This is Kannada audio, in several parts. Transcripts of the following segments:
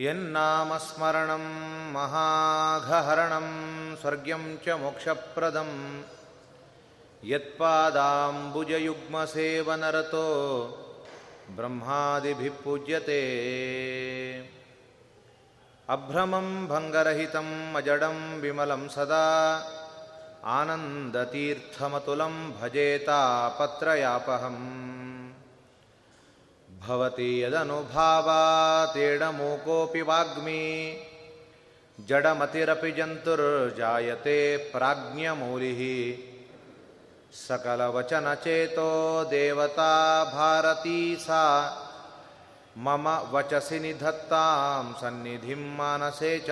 यन्नामस्मरणं महाघहरणं स्वर्ग्यं च मोक्षप्रदं यत्पादाम्बुजयुग्मसेवनरतो ब्रह्मादिभिः पूज्यते। अभ्रमं भङ्गरहितम् अजडं विमलं सदा। आनन्दतीर्थमतुलं भजेतापत्रयापहम् भवति यदनुभावातेडमूकोऽपि वाग्मी। जडमतिरपि जन्तुर्जायते प्राज्ञमौलिः। सकलवचनचेतो देवता भारती सा। मम वचसि निधत्तां सन्निधिं मानसे च।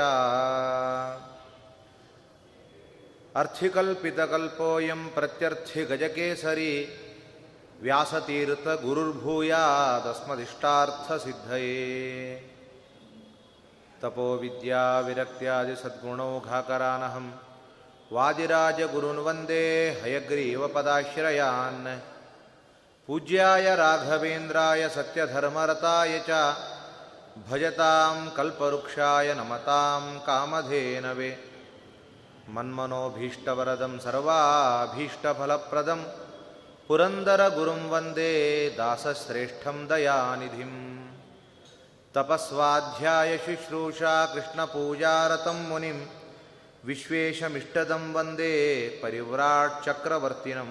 अर्थिकल्पितकल्पोऽयं प्रत्यर्थिगजकेसरी। ವ್ಯಾಸತೀರ್ಥ ಗುರುರ್ಭೂಯಾದಸ್ಮದಿಷ್ಟಾರ್ಥಸಿದ್ಧಯೇ ತಪೋವಿದ್ಯಾ ವಾದಿರಾಜ ಗುರುನ್ ವಂದೇ ಹಯಗ್ರೀವ ಪದಾಶ್ರಯಾನ್. ಪೂಜ್ಯಾಯ ರಾಘವೇಂದ್ರಾಯ ಸತ್ಯಧರ್ಮರತಾಯ ಚ. ಭಜತಾಂ ಕಲ್ಪವೃಕ್ಷಾಯ ನಮತಾಂ ಕಾಮಧೇನವೇ. ಮನ್ಮನೋಭೀಷ್ಟವರದಂ ಸರ್ವಾಭೀಷ್ಟಫಲಪ್ರದಂ. ಪುರಂದರ ಗುರುಂ ವಂದೇ ದಾಸಶ್ರೇಷ್ಠಂ ದಯಾನಿಧಿಂ. ತಪಸ್ವಾಧ್ಯಾಯ ಶುಶ್ರೂಷಾ ಕೃಷ್ಣಪೂಜಾರತಂ ಮುನಿಂ. ವಿಶ್ವೇಶಮಿಷ್ಟದಂ ವಂದೇ ಪರಿವ್ರಾಟ್ ಚಕ್ರವರ್ತಿನಂ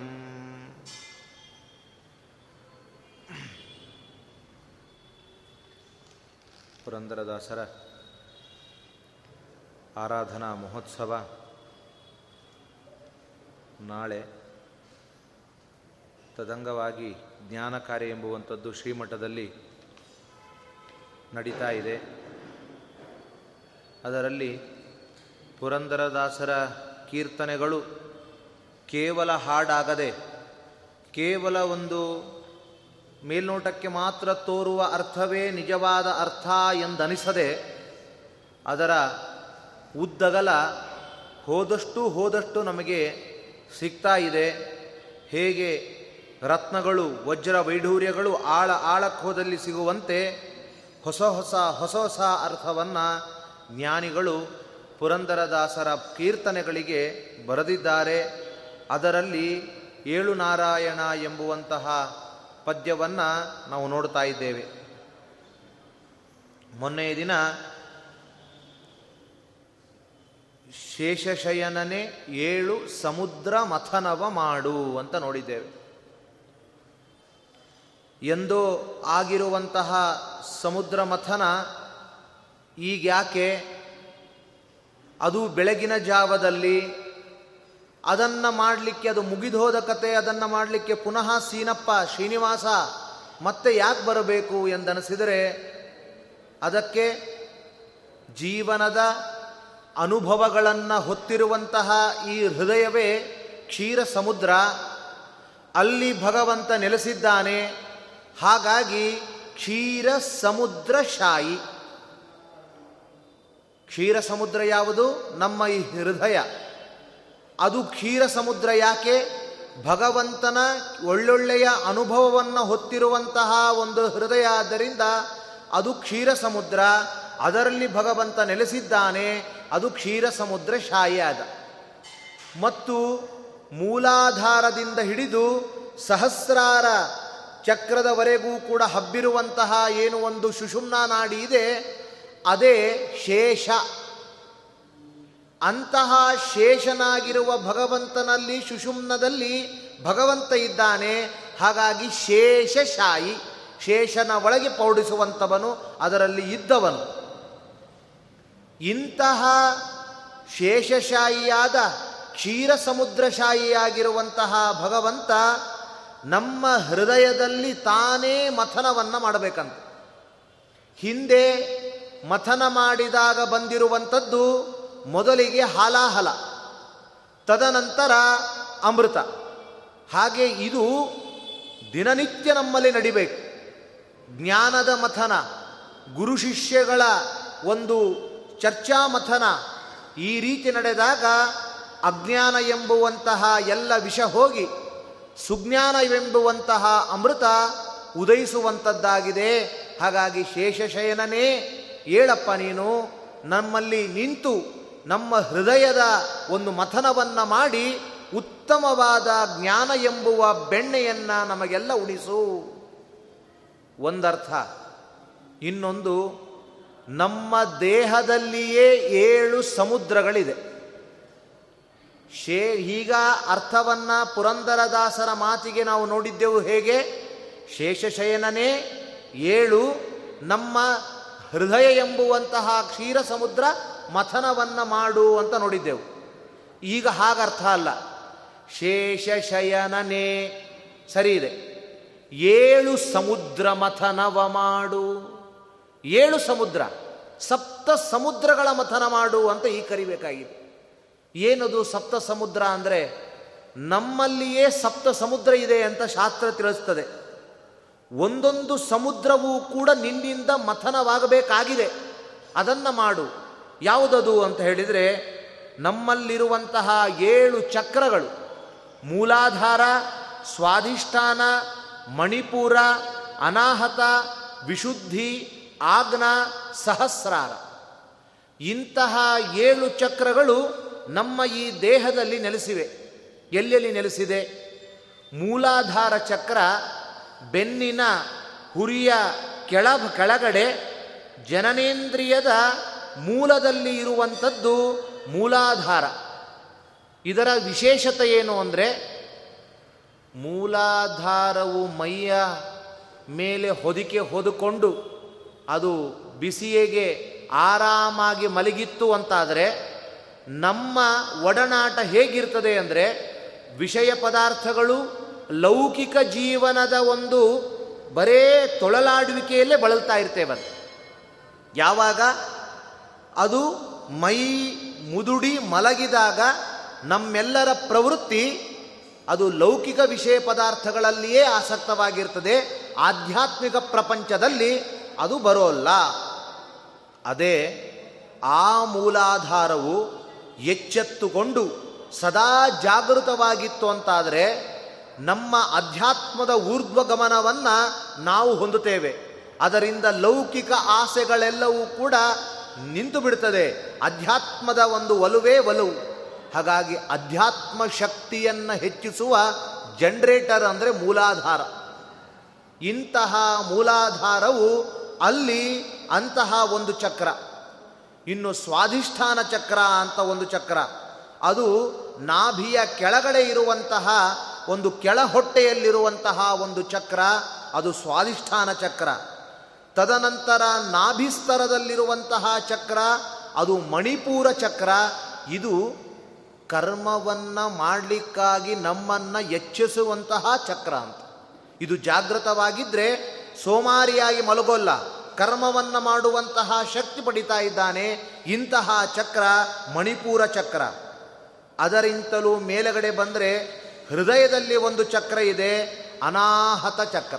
ಪುರಂದರದಾಸರ ಆರಾಧನಾ ಮಹೋತ್ಸವ ನಾಳೆ ತದಂಗವಾಗಿ ಜ್ಞಾನ ಕಾರ್ಯ ಎಂಬುವಂಥದ್ದು ಶ್ರೀಮಠದಲ್ಲಿ ನಡೀತಾ ಇದೆ. ಅದರಲ್ಲಿ ಪುರಂದರದಾಸರ ಕೀರ್ತನೆಗಳು ಕೇವಲ ಹಾಡಾಗದೆ, ಕೇವಲ ಒಂದು ಮೇಲ್ನೋಟಕ್ಕೆ ಮಾತ್ರ ತೋರುವ ಅರ್ಥವೇ ನಿಜವಾದ ಅರ್ಥ ಎಂದನಿಸದೆ, ಅದರ ಉದ್ದಗಲ ಹೋದಷ್ಟು ಹೋದಷ್ಟು ನಮಗೆ ಸಿಗ್ತಾ ಇದೆ. ಹೇಗೆ ರತ್ನಗಳು, ವಜ್ರ ವೈಢೂರ್ಯಗಳು ಆಳ ಆಳಕ್ಕೋದಲ್ಲಿ ಸಿಗುವಂತೆ ಹೊಸ ಹೊಸ ಹೊಸ ಹೊಸ ಅರ್ಥವನ್ನು ಜ್ಞಾನಿಗಳು ಪುರಂದರದಾಸರ ಕೀರ್ತನೆಗಳಿಗೆ ಬರೆದಿದ್ದಾರೆ. ಅದರಲ್ಲಿ ಏಳು ನಾರಾಯಣ ಎಂಬುವಂತಹ ಪದ್ಯವನ್ನು ನಾವು ನೋಡ್ತಾ ಇದ್ದೇವೆ. ಮೊನ್ನೆಯ ದಿನ ಶೇಷಶಯನನೇ ಏಳು ಸಮುದ್ರ ಮಥನವ ಮಾಡು ಅಂತ ನೋಡಿದ್ದೇವೆ. ಎಂದೋ ಆಗಿರುವಂತಹ ಸಮುದ್ರ ಮಥನ ಈಗ್ಯಾಕೆ? ಅದು ಬೆಳಗಿನ ಜಾವದಲ್ಲಿ, ಅದನ್ನು ಮಾಡಲಿಕ್ಕೆ, ಅದು ಮುಗಿದೋದ ಕತೆ, ಅದನ್ನು ಮಾಡಲಿಕ್ಕೆ ಪುನಃ ಸೀನಪ್ಪ, ಶ್ರೀನಿವಾಸ, ಮತ್ತೆ ಯಾಕೆ ಬರಬೇಕು ಎಂದನಿಸಿದರೆ, ಅದಕ್ಕೆ ಜೀವನದ ಅನುಭವಗಳನ್ನು ಹೊತ್ತಿರುವಂತಹ ಈ ಹೃದಯವೇ ಕ್ಷೀರ ಸಮುದ್ರ ಅಲ್ಲಿ ಭಗವಂತ ನೆಲೆಸಿದ್ದಾನೆ. ಹಾಗಾಗಿ ಕ್ಷೀರ ಸಮುದ್ರ ಶಾಯಿ ಕ್ಷೀರ ಸಮುದ್ರ ಯಾವುದು? ನಮ್ಮ ಈ ಹೃದಯ. ಅದು ಕ್ಷೀರ ಸಮುದ್ರ ಯಾಕೆ? ಭಗವಂತನ ಒಳ್ಳೊಳ್ಳೆಯ ಅನುಭವವನ್ನು ಹೊತ್ತಿರುವಂತಹ ಒಂದು ಹೃದಯ ಆದ್ದರಿಂದ ಅದು ಕ್ಷೀರ ಸಮುದ್ರ. ಅದರಲ್ಲಿ ಭಗವಂತ ನೆಲೆಸಿದ್ದಾನೆ, ಅದು ಕ್ಷೀರ ಸಮುದ್ರ ಶಾಯಿಯಾದ ಮತ್ತು ಮೂಲಾಧಾರದಿಂದ ಹಿಡಿದು ಸಹಸ್ರಾರ ಚಕ್ರದವರೆಗೂ ಕೂಡ ಹಬ್ಬಿರುವಂತಹ ಏನು ಒಂದು ಸುಷುಮ್ನ ನಾಡಿ ಇದೆ, ಅದೇ ಶೇಷ. ಅಂತಹ ಶೇಷನಾಗಿರುವ ಭಗವಂತನಲ್ಲಿ, ಸುಷುಮ್ನದಲ್ಲಿ ಭಗವಂತ ಇದ್ದಾನೆ. ಹಾಗಾಗಿ ಶೇಷಶಾಯಿ ಶೇಷನ ಒಳಗೆ ಪೌಡಿಸುವಂಥವನು, ಅದರಲ್ಲಿ ಇದ್ದವನು. ಇಂತಹ ಶೇಷಶಾಹಿಯಾದ ಕ್ಷೀರ ಸಮುದ್ರಶಾಹಿಯಾಗಿರುವಂತಹ ಭಗವಂತ ನಮ್ಮ ಹೃದಯದಲ್ಲಿ ತಾನೇ ಮಥನವನ್ನು ಮಾಡಬೇಕಂತ. ಹಿಂದೆ ಮಥನ ಮಾಡಿದಾಗ ಬಂದಿರುವಂಥದ್ದು ಮೊದಲಿಗೆ ಹಾಲಾಹಲ, ತದನಂತರ ಅಮೃತ. ಹಾಗೆ ಇದು ದಿನನಿತ್ಯ ನಮ್ಮಲ್ಲಿ ನಡಿಬೇಕು. ಜ್ಞಾನದ ಮಥನ, ಗುರು ಶಿಷ್ಯಗಳ ಒಂದು ಚರ್ಚಾ ಮಥನ ಈ ರೀತಿ ನಡೆದಾಗ ಅಜ್ಞಾನ ಎಂಬುವಂತಹ ಎಲ್ಲ ವಿಷ ಹೋಗಿ ಸುಜ್ಞಾನವೆಂಬುವಂತಹ ಅಮೃತ ಉದಯಿಸುವಂಥದ್ದಾಗಿದೆ ಹಾಗಾಗಿ ಶೇಷಶಯನನೇ ಏಳಪ್ಪ ನೀನು, ನಮ್ಮಲ್ಲಿ ನಿಂತು ನಮ್ಮ ಹೃದಯದ ಒಂದು ಮಥನವನ್ನು ಮಾಡಿ ಉತ್ತಮವಾದ ಜ್ಞಾನ ಎಂಬುವ ಬೆಣ್ಣೆಯನ್ನು ನಮಗೆಲ್ಲ ಉಣಿಸು. ಒಂದರ್ಥ, ಇನ್ನೊಂದು, ನಮ್ಮ ದೇಹದಲ್ಲಿಯೇ ಏಳು ಸಮುದ್ರಗಳಿದೆ. ಶೇ, ಈಗ ಅರ್ಥವನ್ನ ಪುರಂದರದಾಸರ ಮಾತಿಗೆ ನಾವು ನೋಡಿದ್ದೆವು ಹೇಗೆ? ಶೇಷಶಯನನೇ, ಏಳು, ನಮ್ಮ ಹೃದಯ ಎಂಬುವಂತಹ ಕ್ಷೀರ ಸಮುದ್ರ ಮಥನವನ್ನು ಮಾಡು ಅಂತ ನೋಡಿದ್ದೆವು. ಈಗ ಹಾಗರ್ಥ ಅಲ್ಲ. ಶೇಷಶಯನನೇ, ಸರಿ ಇದೆ. ಏಳು ಸಮುದ್ರ ಮಥನವ ಮಾಡು. ಏಳು ಸಮುದ್ರ, ಸಪ್ತ ಸಮುದ್ರಗಳ ಮಥನ ಮಾಡು ಅಂತ ಈ ಕರಿಬೇಕಾಗಿದೆ. ಏನದು ಸಪ್ತ ಸಮುದ್ರ ಅಂದರೆ ನಮ್ಮಲ್ಲಿಯೇ ಸಪ್ತ ಸಮುದ್ರ ಇದೆ ಅಂತ ಶಾಸ್ತ್ರ ತಿಳಿಸ್ತದೆ. ಒಂದೊಂದು ಸಮುದ್ರವೂ ಕೂಡ ನಿನ್ನಿಂದ ಮಥನವಾಗಬೇಕಾಗಿದೆ. ಅದನ್ನು ಮಾಡು. ಯಾವುದದು ಅಂತ ಹೇಳಿದರೆ ನಮ್ಮಲ್ಲಿರುವಂತಹ ಏಳು ಚಕ್ರಗಳು. ಮೂಲಾಧಾರ, ಸ್ವಾಧಿಷ್ಠಾನ, ಮಣಿಪುರ, ಅನಾಹತ, ವಿಶುದ್ಧಿ ಆಗ್ನ ಸಹಸ್ರಾರ. ಇಂತಹ ಏಳು ಚಕ್ರಗಳು ನಮ್ಮ ಈ ದೇಹದಲ್ಲಿ ನೆಲೆಸಿವೆ. ಎಲ್ಲೆಲ್ಲಿ ನೆಲೆಸಿದೆ? ಮೂಲಾಧಾರ ಚಕ್ರ, ಬೆನ್ನಿನ ಹುರಿಯ ಕೆಳ ಕೆಳಗಡೆ ಜನನೇಂದ್ರಿಯದ ಮೂಲದಲ್ಲಿ ಇರುವಂಥದ್ದು ಮೂಲಾಧಾರ. ಇದರ ವಿಶೇಷತೆ ಏನು ಅಂದರೆ, ಮೂಲಾಧಾರವು ಮೈಯ ಮೇಲೆ ಹೊದಿಕೆ ಹೊದುಕೊಂಡು ಅದು ಬಿಸಿಯೇಗೆ ಆರಾಮಾಗಿ ಮಲಗಿತ್ತು ಅಂತಾದರೆ ನಮ್ಮ ಒಡನಾಟ ಹೇಗಿರ್ತದೆ ಅಂದರೆ ವಿಷಯ ಪದಾರ್ಥಗಳು ಲೌಕಿಕ ಜೀವನದ ಒಂದು ಬರೇ ತೊಳಲಾಡುವಿಕೆಯಲ್ಲೇ ಬಳಲ್ತಾ ಇರ್ತೇವೆ ಯಾವಾಗ? ಅದು ಮೈ ಮುದುಡಿ ಮಲಗಿದಾಗ ನಮ್ಮೆಲ್ಲರ ಪ್ರವೃತ್ತಿ ಅದು ಲೌಕಿಕ ವಿಷಯ ಪದಾರ್ಥಗಳಲ್ಲಿಯೇ ಆಸಕ್ತವಾಗಿರ್ತದೆ. ಆಧ್ಯಾತ್ಮಿಕ ಪ್ರಪಂಚದಲ್ಲಿ ಅದು ಬರೋಲ್ಲ. ಅದೇ ಆ ಮೂಲಾಧಾರವು ಎಚ್ಚೆತ್ತುಕೊಂಡು ಸದಾ ಜಾಗೃತವಾಗಿತ್ತು ಅಂತಾದರೆ ನಮ್ಮ ಅಧ್ಯಾತ್ಮದ ಊರ್ಧ್ವ ಗಮನವನ್ನು ನಾವು ಹೊಂದುತ್ತೇವೆ. ಅದರಿಂದ ಲೌಕಿಕ ಆಸೆಗಳೆಲ್ಲವೂ ಕೂಡ ನಿಂತು ಬಿಡ್ತದೆ ಅಧ್ಯಾತ್ಮದ ಒಂದು ಒಲುವೇ ಒಲವು. ಹಾಗಾಗಿ ಅಧ್ಯಾತ್ಮ ಶಕ್ತಿಯನ್ನು ಹೆಚ್ಚಿಸುವ ಜನರೇಟರ್ ಅಂದರೆ ಮೂಲಾಧಾರ. ಇಂತಹ ಮೂಲಾಧಾರವು ಅಲ್ಲಿ ಅಂತಹ ಒಂದು ಚಕ್ರ. ಇನ್ನು ಸ್ವಾಧಿಷ್ಠಾನ ಚಕ್ರ ಅಂತ ಒಂದು ಚಕ್ರ. ಅದು ನಾಭಿಯ ಕೆಳಗಡೆ ಇರುವಂತಹ ಒಂದು ಕೆಳ ಹೊಟ್ಟೆಯಲ್ಲಿರುವಂತಹ ಒಂದು ಚಕ್ರ, ಅದು ಸ್ವಾಧಿಷ್ಠಾನ ಚಕ್ರ. ತದನಂತರ ನಾಭಿಸ್ತರದಲ್ಲಿರುವಂತಹ ಚಕ್ರ, ಅದು ಮಣಿಪೂರ ಚಕ್ರ. ಇದು ಕರ್ಮವನ್ನು ಮಾಡಲಿಕ್ಕಾಗಿ ನಮ್ಮನ್ನು ಎಚ್ಚಿಸುವಂತಹ ಚಕ್ರ ಅಂತ. ಇದು ಜಾಗೃತವಾಗಿದ್ದರೆ ಸೋಮಾರಿಯಾಗಿ ಮಲಗೋಲ್ಲ. ಕರ್ಮವನ್ನು ಮಾಡುವಂತಹ ಶಕ್ತಿ ಪಡಿತಾ ಇದ್ದಾನೆ. ಇಂತಹ ಚಕ್ರ ಮಣಿಪೂರ ಚಕ್ರ. ಅದರಿಂತಲೂ ಮೇಲಗಡೆ ಬಂದರೆ ಹೃದಯದಲ್ಲಿ ಒಂದು ಚಕ್ರ ಇದೆ, ಅನಾಹತ ಚಕ್ರ.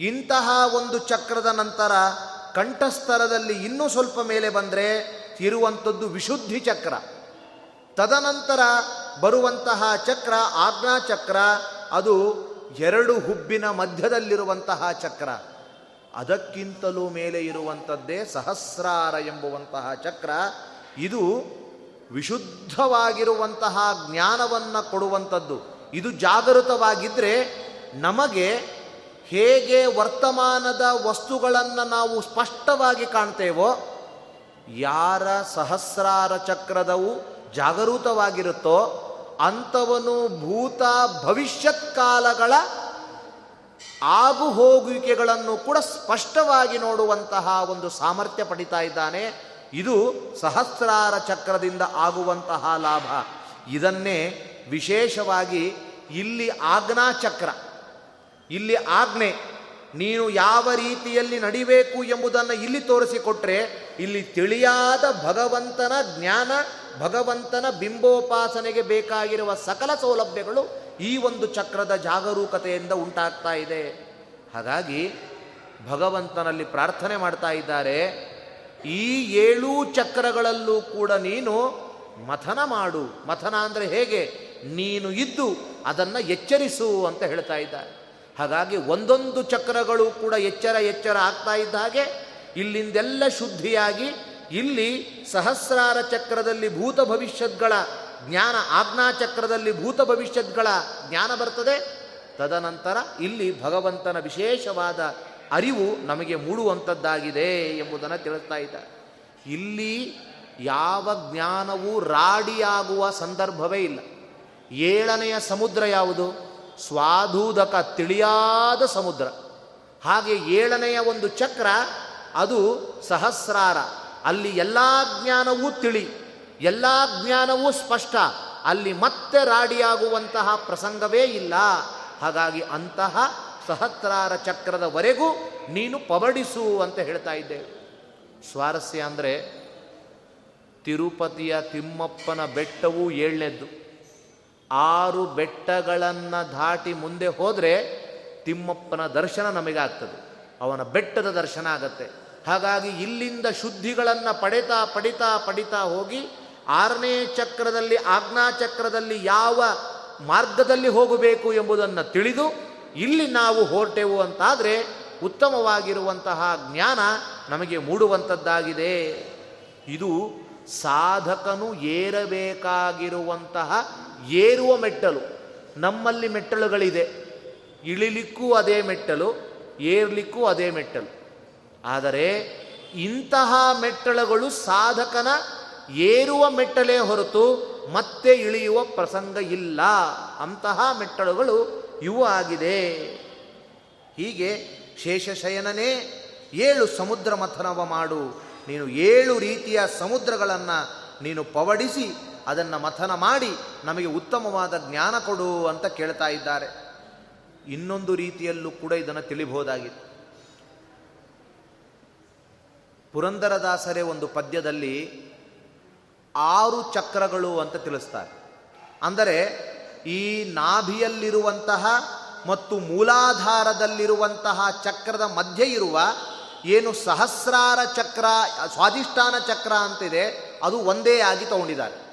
ಇಂತಹ ಒಂದು ಚಕ್ರದ ನಂತರ ಕಂಠಸ್ಥರದಲ್ಲಿ ಇನ್ನೂ ಸ್ವಲ್ಪ ಮೇಲೆ ಬಂದರೆ ಇರುವಂಥದ್ದು ವಿಶುದ್ಧಿ ಚಕ್ರ. ತದನಂತರ ಬರುವಂತಹ ಚಕ್ರ ಆಜ್ಞಾ ಚಕ್ರ ಅದು ಎರಡು ಹುಬ್ಬಿನ ಮಧ್ಯದಲ್ಲಿರುವಂತಹ ಚಕ್ರ. ಅದಕ್ಕಿಂತಲೂ ಮೇಲೆ ಇರುವಂಥದ್ದೇ ಸಹಸ್ರಾರ ಎಂಬುವಂತಹ ಚಕ್ರ. ಇದು ವಿಶುದ್ಧವಾಗಿರುವಂತಹ ಜ್ಞಾನವನ್ನು ಕೊಡುವಂಥದ್ದು. ಇದು ಜಾಗೃತವಾಗಿದ್ದರೆ ನಮಗೆ ಹೇಗೆ ವರ್ತಮಾನದ ವಸ್ತುಗಳನ್ನು ನಾವು ಸ್ಪಷ್ಟವಾಗಿ ಕಾಣ್ತೇವೋ, ಯಾರ ಸಹಸ್ರಾರ ಚಕ್ರದವು ಜಾಗರೂತವಾಗಿರುತ್ತೋ, ಅಂಥವನು ಭೂತ ಭವಿಷ್ಯತ್ ಕಾಲಗಳ ಆಗು ಹೋಗುವಿಕೆಗಳನ್ನು ಕೂಡ ಸ್ಪಷ್ಟವಾಗಿ ನೋಡುವಂತಹ ಒಂದು ಸಾಮರ್ಥ್ಯ ಪಡಿತಾ ಇದ್ದಾನೆ. ಇದು ಸಹಸ್ರಾರ ಚಕ್ರದಿಂದ ಆಗುವಂತಹ ಲಾಭ. ಇದನ್ನೇ ವಿಶೇಷವಾಗಿ ಇಲ್ಲಿ ಆಜ್ಞಾ ಚಕ್ರ. ಇಲ್ಲಿ ಆಜ್ಞೆ, ನೀನು ಯಾವ ರೀತಿಯಲ್ಲಿ ನಡಿಬೇಕು ಎಂಬುದನ್ನು ಇಲ್ಲಿ ತೋರಿಸಿಕೊಟ್ರೆ ಇಲ್ಲಿ ತಿಳಿಯಾದ ಭಗವಂತನ ಜ್ಞಾನ ಭಗವಂತನ ಬಿಂಬೋಪಾಸನೆಗೆ ಬೇಕಾಗಿರುವ ಸಕಲ ಸೌಲಭ್ಯಗಳು ಈ ಒಂದು ಚಕ್ರದ ಜಾಗರೂಕತೆಯಿಂದ ಉಂಟಾಗ್ತಾ ಇದೆ. ಹಾಗಾಗಿ ಭಗವಂತನಲ್ಲಿ ಪ್ರಾರ್ಥನೆ ಮಾಡ್ತಾ ಇದ್ದಾರೆ. ಈ ಏಳೂ ಚಕ್ರಗಳಲ್ಲೂ ಕೂಡ ನೀನು ಮಥನ ಮಾಡು. ಮಥನ ಅಂದರೆ ಹೇಗೆ? ನೀನು ಇದ್ದು ಅದನ್ನು ಎಚ್ಚರಿಸು ಅಂತ ಹೇಳ್ತಾ ಇದ್ದಾರೆ. ಹಾಗಾಗಿ ಒಂದೊಂದು ಚಕ್ರಗಳು ಕೂಡ ಎಚ್ಚರ ಎಚ್ಚರ ಆಗ್ತಾ ಇದ್ದ ಹಾಗೆ ಇಲ್ಲಿಂದೆಲ್ಲ ಶುದ್ಧಿಯಾಗಿ ಇಲ್ಲಿ ಸಹಸ್ರಾರ ಚಕ್ರದಲ್ಲಿ ಭೂತ ಭವಿಷ್ಯತ್ಗಳ ಜ್ಞಾನ, ಆಜ್ಞಾ ಚಕ್ರದಲ್ಲಿ ಭೂತ ಭವಿಷ್ಯತ್ಗಳ ಜ್ಞಾನ ಬರ್ತದೆ. ತದನಂತರ ಇಲ್ಲಿ ಭಗವಂತನ ವಿಶೇಷವಾದ ಅರಿವು ನಮಗೆ ಮೂಡುವಂಥದ್ದಾಗಿದೆ ಎಂಬುದನ್ನು ತಿಳಿಸ್ತಾ ಇದ್ದಾರೆ. ಇಲ್ಲಿ ಯಾವ ಜ್ಞಾನವೂ ರಾಡಿಯಾಗುವ ಸಂದರ್ಭವೇ ಇಲ್ಲ. ಏಳನೆಯ ಸಮುದ್ರ ಯಾವುದು? ಸ್ವಾಧೂದಕ ತಿಳಿಯಾದ ಸಮುದ್ರ. ಹಾಗೆ ಏಳನೆಯ ಒಂದು ಚಕ್ರ ಅದು ಸಹಸ್ರಾರ ಅಲ್ಲಿ ಎಲ್ಲ ಜ್ಞಾನವೂ ತಿಳಿ, ಎಲ್ಲ ಜ್ಞಾನವೂ ಸ್ಪಷ್ಟ, ಅಲ್ಲಿ ಮತ್ತೆ ರಾಡಿಯಾಗುವಂತಹ ಪ್ರಸಂಗವೇ ಇಲ್ಲ. ಹಾಗಾಗಿ ಅಂತಹ ಸಹಸ್ರಾರ ಚಕ್ರದವರೆಗೂ ನೀನು ಪವಡಿಸು ಅಂತ ಹೇಳ್ತಾ ಇದ್ದೇವೆ ಸ್ವಾರಸ್ಯ ಅಂದರೆ ತಿರುಪತಿಯ ತಿಮ್ಮಪ್ಪನ ಬೆಟ್ಟವೂ ಏಳನೇದ್ದು. ಆರು ಬೆಟ್ಟಗಳನ್ನು ದಾಟಿ ಮುಂದೆ ಹೋದರೆ ತಿಮ್ಮಪ್ಪನ ದರ್ಶನ ನಮಗಾಗ್ತದೆ. ಅವನ ಬೆಟ್ಟದ ದರ್ಶನ ಆಗತ್ತೆ. ಹಾಗಾಗಿ ಇಲ್ಲಿಂದ ಶುದ್ಧಿಗಳನ್ನು ಪಡಿತಾ ಪಡಿತಾ ಪಡಿತಾ ಹೋಗಿ ಆರನೇ ಚಕ್ರದಲ್ಲಿ ಚಕ್ರದಲ್ಲಿ ಯಾವ ಮಾರ್ಗದಲ್ಲಿ ಹೋಗಬೇಕು ಎಂಬುದನ್ನು ತಿಳಿದು ಇಲ್ಲಿ ನಾವು ಹೊರಟೆವು ಅಂತಾದರೆ ಉತ್ತಮವಾಗಿರುವಂತಹ ಜ್ಞಾನ ನಮಗೆ ಮೂಡುವಂಥದ್ದಾಗಿದೆ ಇದು ಸಾಧಕನು ಏರಬೇಕಾಗಿರುವಂತಹ ಏರುವ ಮೆಟ್ಟಲು. ನಮ್ಮಲ್ಲಿ ಮೆಟ್ಟಲುಗಳಿದೆ. ಇಳಿಲಿಕ್ಕೂ ಅದೇ ಮೆಟ್ಟಲು, ಏರ್ಲಿಕ್ಕೂ ಅದೇ ಮೆಟ್ಟಲು. ಆದರೆ ಇಂತಹ ಮೆಟ್ಟಳಗಳು ಸಾಧಕನ ಏರುವ ಮೆಟ್ಟಲೇ ಹೊರತು ಮತ್ತೆ ಇಳಿಯುವ ಪ್ರಸಂಗ ಇಲ್ಲ. ಅಂತಹ ಮೆಟ್ಟಳುಗಳು ಇವು ಆಗಿದೆ. ಹೀಗೆ ಶೇಷಶಯನನೇ ಏಳು ಸಮುದ್ರ ಮಥನವ ಮಾಡು. ನೀನು ಏಳು ರೀತಿಯ ಸಮುದ್ರಗಳನ್ನು ನೀನು ಪವಡಿಸಿ ಅದನ್ನು ಮಥನ ಮಾಡಿ ನಮಗೆ ಉತ್ತಮವಾದ ಜ್ಞಾನ ಕೊಡು ಅಂತ ಕೇಳ್ತಾ ಇದ್ದಾರೆ. ಇನ್ನೊಂದು ರೀತಿಯಲ್ಲೂ ಕೂಡ ಇದನ್ನು ತಿಳಿಬಹುದಾಗಿದೆ ಪುರಂದರದಾಸರೇ ಒಂದು ಪದ್ಯದಲ್ಲಿ ಆರು ಚಕ್ರಗಳು ಅಂತ ತಿಳಿಸ್ತಾರೆ. ಅಂದರೆ ಈ ನಾಭಿಯಲ್ಲಿರುವಂತಹ ಮತ್ತು ಮೂಲಾಧಾರದಲ್ಲಿರುವಂತಹ ಚಕ್ರದ ಮಧ್ಯೆ ಇರುವ ಏನು ಸಹಸ್ರಾರ ಚಕ್ರ, ಸ್ವಾಧಿಷ್ಠಾನ ಚಕ್ರ ಅಂತಿದೆ, ಅದು ಒಂದೇ ಆಗಿ ತಗೊಂಡಿದ್ದಾರೆ.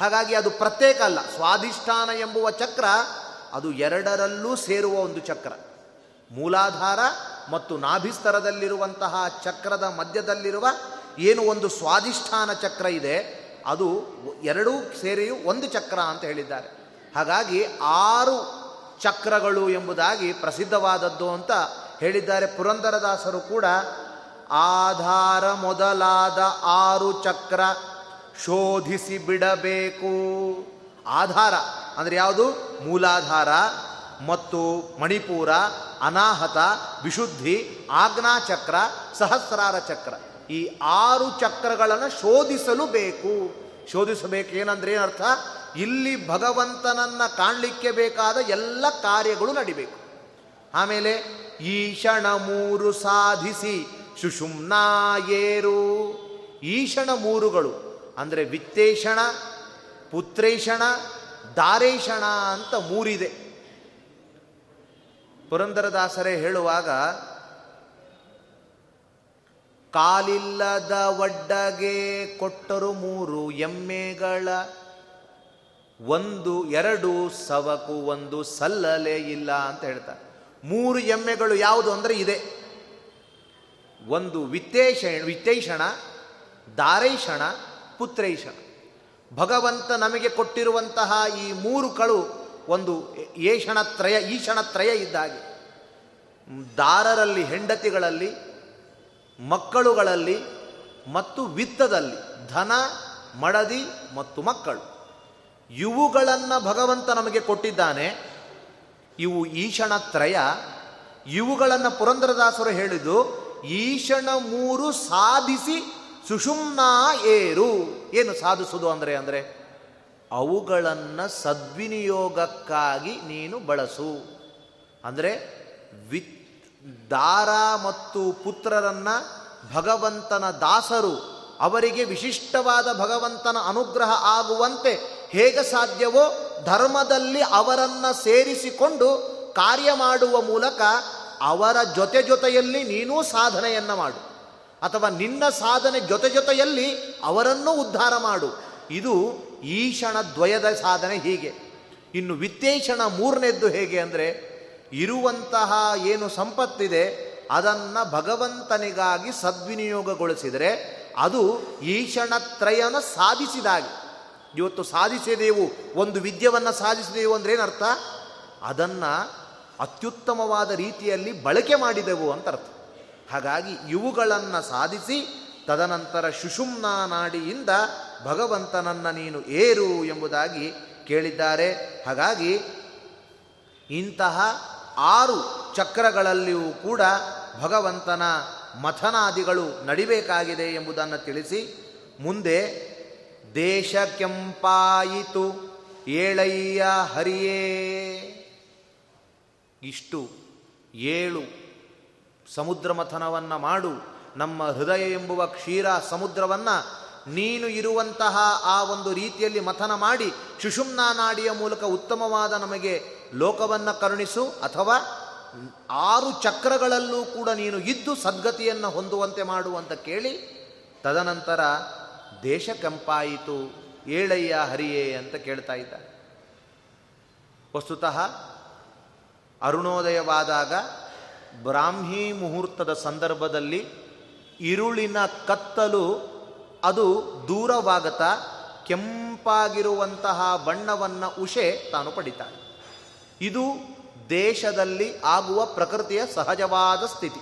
ಹಾಗಾಗಿ ಅದು ಪ್ರತ್ಯೇಕ ಅಲ್ಲ. ಸ್ವಾಧಿಷ್ಠಾನ ಎಂಬುವ ಚಕ್ರ ಅದು ಎರಡರಲ್ಲೂ ಸೇರುವ ಒಂದು ಚಕ್ರ. ಮೂಲಾಧಾರ ಮತ್ತು ನಾಭಿಸ್ತರದಲ್ಲಿರುವಂತಹ ಚಕ್ರದ ಮಧ್ಯದಲ್ಲಿರುವ ಏನು ಒಂದು ಸ್ವಾಧಿಷ್ಠಾನ ಚಕ್ರ ಇದೆ, ಅದು ಎರಡೂ ಸೇರಿಯೂ ಒಂದು ಚಕ್ರ ಅಂತ ಹೇಳಿದ್ದಾರೆ. ಹಾಗಾಗಿ ಆರು ಚಕ್ರಗಳು ಎಂಬುದಾಗಿ ಪ್ರಸಿದ್ಧವಾದದ್ದು ಅಂತ ಹೇಳಿದ್ದಾರೆ ಪುರಂದರದಾಸರು ಕೂಡ. ಆಧಾರ ಮೊದಲಾದ ಆರು ಚಕ್ರ ಶೋಧಿಸಿ ಬಿಡಬೇಕು. ಆಧಾರ ಅಂದರೆ ಯಾವುದು? ಮೂಲಾಧಾರ. ಮತ್ತು ಮಣಿಪೂರ, ಅನಾಹತ, ವಿಶುದ್ಧಿ ಆಜ್ಞಾಚಕ್ರ ಸಹಸ್ರಾರ ಚಕ್ರ. ಈ ಆರು ಚಕ್ರಗಳನ್ನು ಶೋಧಿಸಲು ಬೇಕು. ಶೋಧಿಸಬೇಕು ಏನಂದ್ರೆ ಏನರ್ಥ? ಇಲ್ಲಿ ಭಗವಂತನನ್ನ ಕಾಣಲಿಕ್ಕೆ ಬೇಕಾದ ಎಲ್ಲ ಕಾರ್ಯಗಳು ನಡಿಬೇಕು. ಆಮೇಲೆ ಈಶಣ ಮೂರು ಸಾಧಿಸಿ ಸುಷುಮ್ನಾಯೇರು ಈಶಣ ಮೂರುಗಳು ಅಂದರೆ ವಿತ್ತೇಷಣ, ಪುತ್ರೇಷಣ, ದಾರೇಷಣ ಅಂತ ಮೂರಿದೆ. ಪುರಂದರದಾಸರೇ ಹೇಳುವಾಗ, ಕಾಲಿಲ್ಲದ ಒಡ್ಡಗೆ ಕೊಟ್ಟರು ಮೂರು ಎಮ್ಮೆಗಳ, ಒಂದು, ಎರಡು ಸವಕು, ಒಂದು ಸಲ್ಲಲೇ ಇಲ್ಲ ಅಂತ ಹೇಳ್ತಾರೆ. ಮೂರು ಎಮ್ಮೆಗಳು ಯಾವುದು ಅಂದರೆ ಇದೆ. ಒಂದು ವಿತ್ತೇಷ ವಿತ್ತೈಷಣ, ದಾರೈಷಣ, ಪುತ್ರೈಷಣ. ಭಗವಂತ ನಮಗೆ ಕೊಟ್ಟಿರುವಂತಹ ಈ ಮೂರು ಕಳು ಒಂದು ಏಷಣತ್ರಯ ಈಷಣತ್ರಯ ಇದ್ದಾಗೆ. ದಾರರಲ್ಲಿ, ಹೆಂಡತಿಗಳಲ್ಲಿ, ಮಕ್ಕಳುಗಳಲ್ಲಿ ಮತ್ತು ವಿತ್ತದಲ್ಲಿ, ಧನ, ಮಡದಿ ಮತ್ತು ಮಕ್ಕಳು. ಇವುಗಳನ್ನು ಭಗವಂತ ನಮಗೆ ಕೊಟ್ಟಿದ್ದಾನೆ. ಇವು ಈಶಣತ್ರಯ. ಇವುಗಳನ್ನು ಪುರಂದರದಾಸರು ಹೇಳಿದು ಈಶಣ ಮೂರು ಸಾಧಿಸಿ ಸುಷುಮ್ನಾ ಏರು. ಏನು ಸಾಧಿಸುವುದು ಅಂದರೆ ಅಂದರೆ? ಅವುಗಳನ್ನು ಸದ್ವಿನಿಯೋಗಕ್ಕಾಗಿ ನೀನು ಬಳಸು. ಅಂದರೆ ವಿತ್ ದಾರ ಮತ್ತು ಪುತ್ರರನ್ನು ಭಗವಂತನ ದಾಸರು ಅವರಿಗೆ ವಿಶಿಷ್ಟವಾದ ಭಗವಂತನ ಅನುಗ್ರಹ ಆಗುವಂತೆ ಹೇಗೆ ಸಾಧ್ಯವೋ ಧರ್ಮದಲ್ಲಿ ಅವರನ್ನು ಸೇರಿಸಿಕೊಂಡು ಕಾರ್ಯ ಮಾಡುವ ಮೂಲಕ ಅವರ ಜೊತೆ ಜೊತೆಯಲ್ಲಿ ನೀನೂ ಸಾಧನೆಯನ್ನು ಮಾಡು. ಅಥವಾ ನಿನ್ನ ಸಾಧನೆ ಜೊತೆ ಜೊತೆಯಲ್ಲಿ ಅವರನ್ನು ಉದ್ಧಾರ ಮಾಡು. ಇದು ಈಶಣ ದ್ವಯದ ಸಾಧನೆ ಹೀಗೆ. ಇನ್ನು ವಿತ್ತೇಷಣ ಮೂರನೇದ್ದು ಹೇಗೆ ಅಂದರೆ, ಇರುವಂತಹ ಏನು ಸಂಪತ್ತಿದೆ, ಅದನ್ನು ಭಗವಂತನಿಗಾಗಿ ಸದ್ವಿನಿಯೋಗಗೊಳಿಸಿದರೆ ಅದು ಈಶಣತ್ರಯನ ಸಾಧಿಸಿದಾಗಿ. ಇವತ್ತು ಸಾಧಿಸಿದೆವು, ಒಂದು ವಿದ್ಯವನ್ನು ಸಾಧಿಸಿದೆವು ಅಂದ್ರೆ ಏನರ್ಥ? ಅದನ್ನು ಅತ್ಯುತ್ತಮವಾದ ರೀತಿಯಲ್ಲಿ ಬಳಕೆ ಮಾಡಿದೆವು ಅಂತ ಅರ್ಥ ಹಾಗಾಗಿ ಇವುಗಳನ್ನು ಸಾಧಿಸಿ, ತದನಂತರ ಶುಶುಮ್ನಾ ನಾಡಿಯಿಂದ ಭಗವಂತನನ್ನು ನೀನು ಏರು ಎಂಬುದಾಗಿ ಕೇಳಿದ್ದಾರೆ. ಹಾಗಾಗಿ ಇಂತಹ ಆರು ಚಕ್ರಗಳಲ್ಲಿಯೂ ಕೂಡ ಭಗವಂತನ ಮಥನಾದಿಗಳು ನಡಿಬೇಕಾಗಿದೆ ಎಂಬುದನ್ನು ತಿಳಿಸಿ, ಮುಂದೆ ದೇಶ ಕೆಂಪಾಯಿತು, ಏಳಯ್ಯ ಹರಿಯೇ. ಇಷ್ಟು ಏಳು ಸಮುದ್ರ ಮಥನವನ್ನು ಮಾಡು, ನಮ್ಮ ಹೃದಯ ಎಂಬುವ ಕ್ಷೀರ ಸಮುದ್ರವನ್ನು ನೀನು ಇರುವಂತಹ ಆ ಒಂದು ರೀತಿಯಲ್ಲಿ ಮಥನ ಮಾಡಿ ಸುಷುಮ್ನಾ ನಾಡಿಯ ಮೂಲಕ ಉತ್ತಮವಾದ ನಮಗೆ ಲೋಕವನ್ನು ಕರುಣಿಸು ಅಥವಾ ಆರು ಚಕ್ರಗಳಲ್ಲೂ ಕೂಡ ನೀನು ಇದ್ದು ಸದ್ಗತಿಯನ್ನು ಹೊಂದುವಂತೆ ಮಾಡುವಂತ ಕೇಳಿ ತದನಂತರ ದೇಶ ಕಂಪಾಯಿತು, ಏಳಯ್ಯ ಹರಿಯೇ ಅಂತ ಕೇಳ್ತಾ ಇದ್ದ. ವಸ್ತುತಃ ಅರುಣೋದಯವಾದಾಗ ಬ್ರಾಹ್ಮಿ ಮುಹೂರ್ತದ ಸಂದರ್ಭದಲ್ಲಿ ಇರುಳಿನ ಕತ್ತಲು ಅದು ದೂರವಾಗತಾ ಕೆಂಪಾಗಿರುವಂತಹ ಬಣ್ಣವನ್ನು ಉಷೆ ತಾನು ಪಡಿತಾಳೆ. ಇದು ದೇಶದಲ್ಲಿ ಆಗುವ ಪ್ರಕೃತಿಯ ಸಹಜವಾದ ಸ್ಥಿತಿ.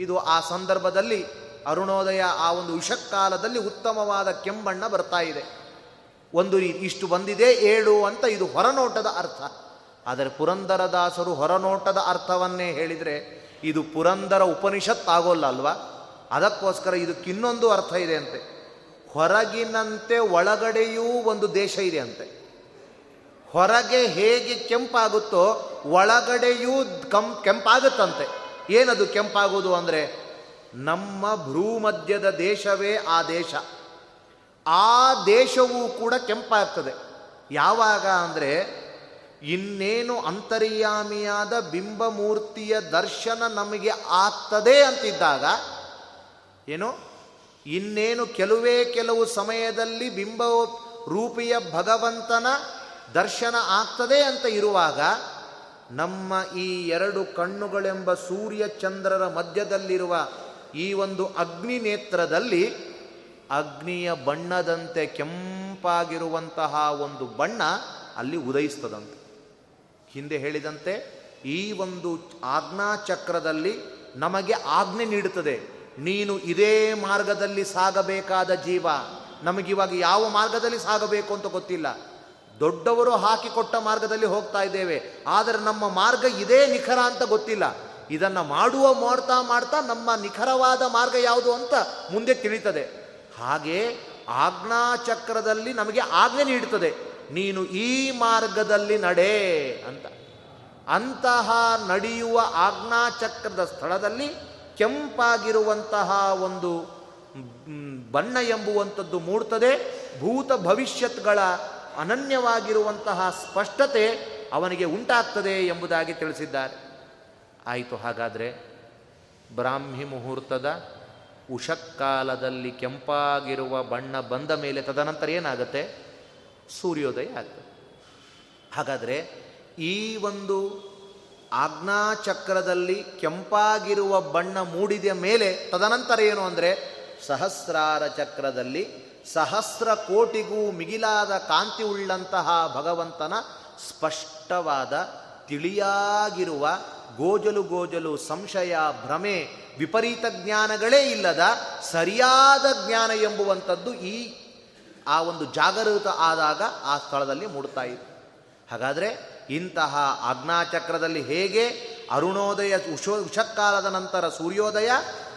ಇದು ಆ ಸಂದರ್ಭದಲ್ಲಿ ಅರುಣೋದಯ ಆ ಒಂದು ಉಷಕ್ಕಾಲದಲ್ಲಿ ಉತ್ತಮವಾದ ಕೆಂಬಣ್ಣ ಬರ್ತಾ ಇದೆ. ಒಂದು ಇಷ್ಟು ಬಂದಿದೆ ಏಳು ಅಂತ ಇದು ಹೊರನೋಟದ ಅರ್ಥ. ಆದರೆ ಪುರಂದರದಾಸರು ಹೊರನೋಟದ ಅರ್ಥವನ್ನೇ ಹೇಳಿದರೆ ಇದು ಪುರಂದರ ಉಪನಿಷತ್ ಆಗೋಲ್ಲ ಅಲ್ವಾ? ಅದಕ್ಕೋಸ್ಕರ ಇದಕ್ಕಿನ್ನೊಂದು ಅರ್ಥ ಇದೆ ಅಂತೆ. ಹೊರಗಿನಂತೆ ಒಳಗಡೆಯೂ ಒಂದು ದೇಶ ಇದೆ ಅಂತೆ. ಹೊರಗೆ ಹೇಗೆ ಕೆಂಪಾಗುತ್ತೋ ಒಳಗಡೆಯೂ ಕಂ, ಕೆಂಪಾಗುತ್ತಂತೆ. ಏನದು ಕೆಂಪಾಗುವುದು ಅಂದರೆ ನಮ್ಮ ಭ್ರೂಮಧ್ಯದ ದೇಶವೇ ಆ ದೇಶ. ಆ ದೇಶವೂ ಕೂಡ ಕೆಂಪಾಗ್ತದೆ. ಯಾವಾಗ ಅಂದರೆ ಇನ್ನೇನು ಅಂತರ್ಯಾಮಿಯಾದ ಬಿಂಬಮೂರ್ತಿಯ ದರ್ಶನ ನಮಗೆ ಆಗ್ತದೆ ಅಂತಿದ್ದಾಗ ಏನು? ಇನ್ನೇನು ಕೆಲವೇ ಕೆಲವು ಸಮಯದಲ್ಲಿ ಬಿಂಬ ರೂಪಿಯ ಭಗವಂತನ ದರ್ಶನ ಆಗ್ತದೆ ಅಂತ ಇರುವಾಗ ನಮ್ಮ ಈ ಎರಡು ಕಣ್ಣುಗಳೆಂಬ ಸೂರ್ಯ ಚಂದ್ರರ ಮಧ್ಯದಲ್ಲಿರುವ ಈ ಒಂದು ಅಗ್ನಿ ನೇತ್ರದಲ್ಲಿ ಅಗ್ನಿಯ ಬಣ್ಣದಂತೆ ಕೆಂಪಾಗಿರುವಂತಹ ಒಂದು ಬಣ್ಣ ಅಲ್ಲಿ ಉದಯಿಸ್ತದಂತೆ. ಹಿಂದೆ ಹೇಳಿದಂತೆ ಈ ಒಂದು ಆಜ್ಞಾಚಕ್ರದಲ್ಲಿ ನಮಗೆ ಆಜ್ಞೆ ನೀಡುತ್ತದೆ. ನೀನು ಇದೇ ಮಾರ್ಗದಲ್ಲಿ ಸಾಗಬೇಕಾದ ಜೀವ. ನಮಗಿವಾಗ ಯಾವ ಮಾರ್ಗದಲ್ಲಿ ಸಾಗಬೇಕು ಅಂತ ಗೊತ್ತಿಲ್ಲ. ದೊಡ್ಡವರು ಹಾಕಿಕೊಟ್ಟ ಮಾರ್ಗದಲ್ಲಿ ಹೋಗ್ತಾ ಇದ್ದೇವೆ. ಆದರೆ ನಮ್ಮ ಮಾರ್ಗ ಇದೇ ನಿಖರ ಅಂತ ಗೊತ್ತಿಲ್ಲ. ಇದನ್ನು ಮಾಡುವ ಮಾಡ್ತಾ ಮಾಡ್ತಾ ನಮ್ಮ ನಿಖರವಾದ ಮಾರ್ಗ ಯಾವುದು ಅಂತ ಮುಂದೆ ತಿಳಿತದೆ. ಹಾಗೆ ಆಜ್ಞಾಚಕ್ರದಲ್ಲಿ ನಮಗೆ ಆಜ್ಞೆ ನೀಡುತ್ತದೆ. ನೀನು ಈ ಮಾರ್ಗದಲ್ಲಿ ನಡೆ ಅಂತ. ಅಂತಹ ನಡೆಯುವ ಆಜ್ಞಾಚಕ್ರದ ಸ್ಥಳದಲ್ಲಿ ಕೆಂಪಾಗಿರುವಂತಹ ಒಂದು ಬಣ್ಣ ಎಂಬುವಂಥದ್ದು ಮೂಡ್ತದೆ. ಭೂತ ಭವಿಷ್ಯತ್ಗಳ ಅನನ್ಯವಾಗಿರುವಂತಹ ಸ್ಪಷ್ಟತೆ ಅವನಿಗೆ ಉಂಟಾಗ್ತದೆ ಎಂಬುದಾಗಿ ತಿಳಿಸಿದ್ದಾರೆ. ಆಯಿತು, ಹಾಗಾದರೆ ಬ್ರಾಹ್ಮಿ ಮುಹೂರ್ತದ ಉಷಕ್ಕಾಲದಲ್ಲಿ ಕೆಂಪಾಗಿರುವ ಬಣ್ಣ ಬಂದ ಮೇಲೆ ತದನಂತರ ಏನಾಗುತ್ತೆ? ಸೂರ್ಯೋದಯ ಆಗ್ತದೆ. ಹಾಗಾದರೆ ಈ ಒಂದು ಆಜ್ಞಾಚಕ್ರದಲ್ಲಿ ಕೆಂಪಾಗಿರುವ ಬಣ್ಣ ಮೂಡಿದ ಮೇಲೆ ತದನಂತರ ಏನು ಅಂದರೆ ಸಹಸ್ರಾರ ಚಕ್ರದಲ್ಲಿ ಸಹಸ್ರ ಕೋಟಿಗೂ ಮಿಗಿಲಾದ ಕಾಂತಿ ಉಳ್ಳಂತಹ ಭಗವಂತನ ಸ್ಪಷ್ಟವಾದ ತಿಳಿಯಾಗಿರುವ ಗೋಜಲು ಗೋಜಲು ಸಂಶಯ ಭ್ರಮೆ ವಿಪರೀತ ಜ್ಞಾನಗಳೇ ಇಲ್ಲದ ಸರಿಯಾದ ಜ್ಞಾನ ಎಂಬುವಂಥದ್ದು ಈ ಆ ಒಂದು ಜಾಗರೂಕ ಆದಾಗ ಆ ಸ್ಥಳದಲ್ಲಿ ಮೂಡ್ತಾ ಇತ್ತು ಹಾಗಾದರೆ ಇಂತಹ ಆಜ್ಞಾಚಕ್ರದಲ್ಲಿ ಹೇಗೆ ಅರುಣೋದಯ ಉಷೋ ಉಷಕ್ಕಾಲದ ನಂತರ ಸೂರ್ಯೋದಯ,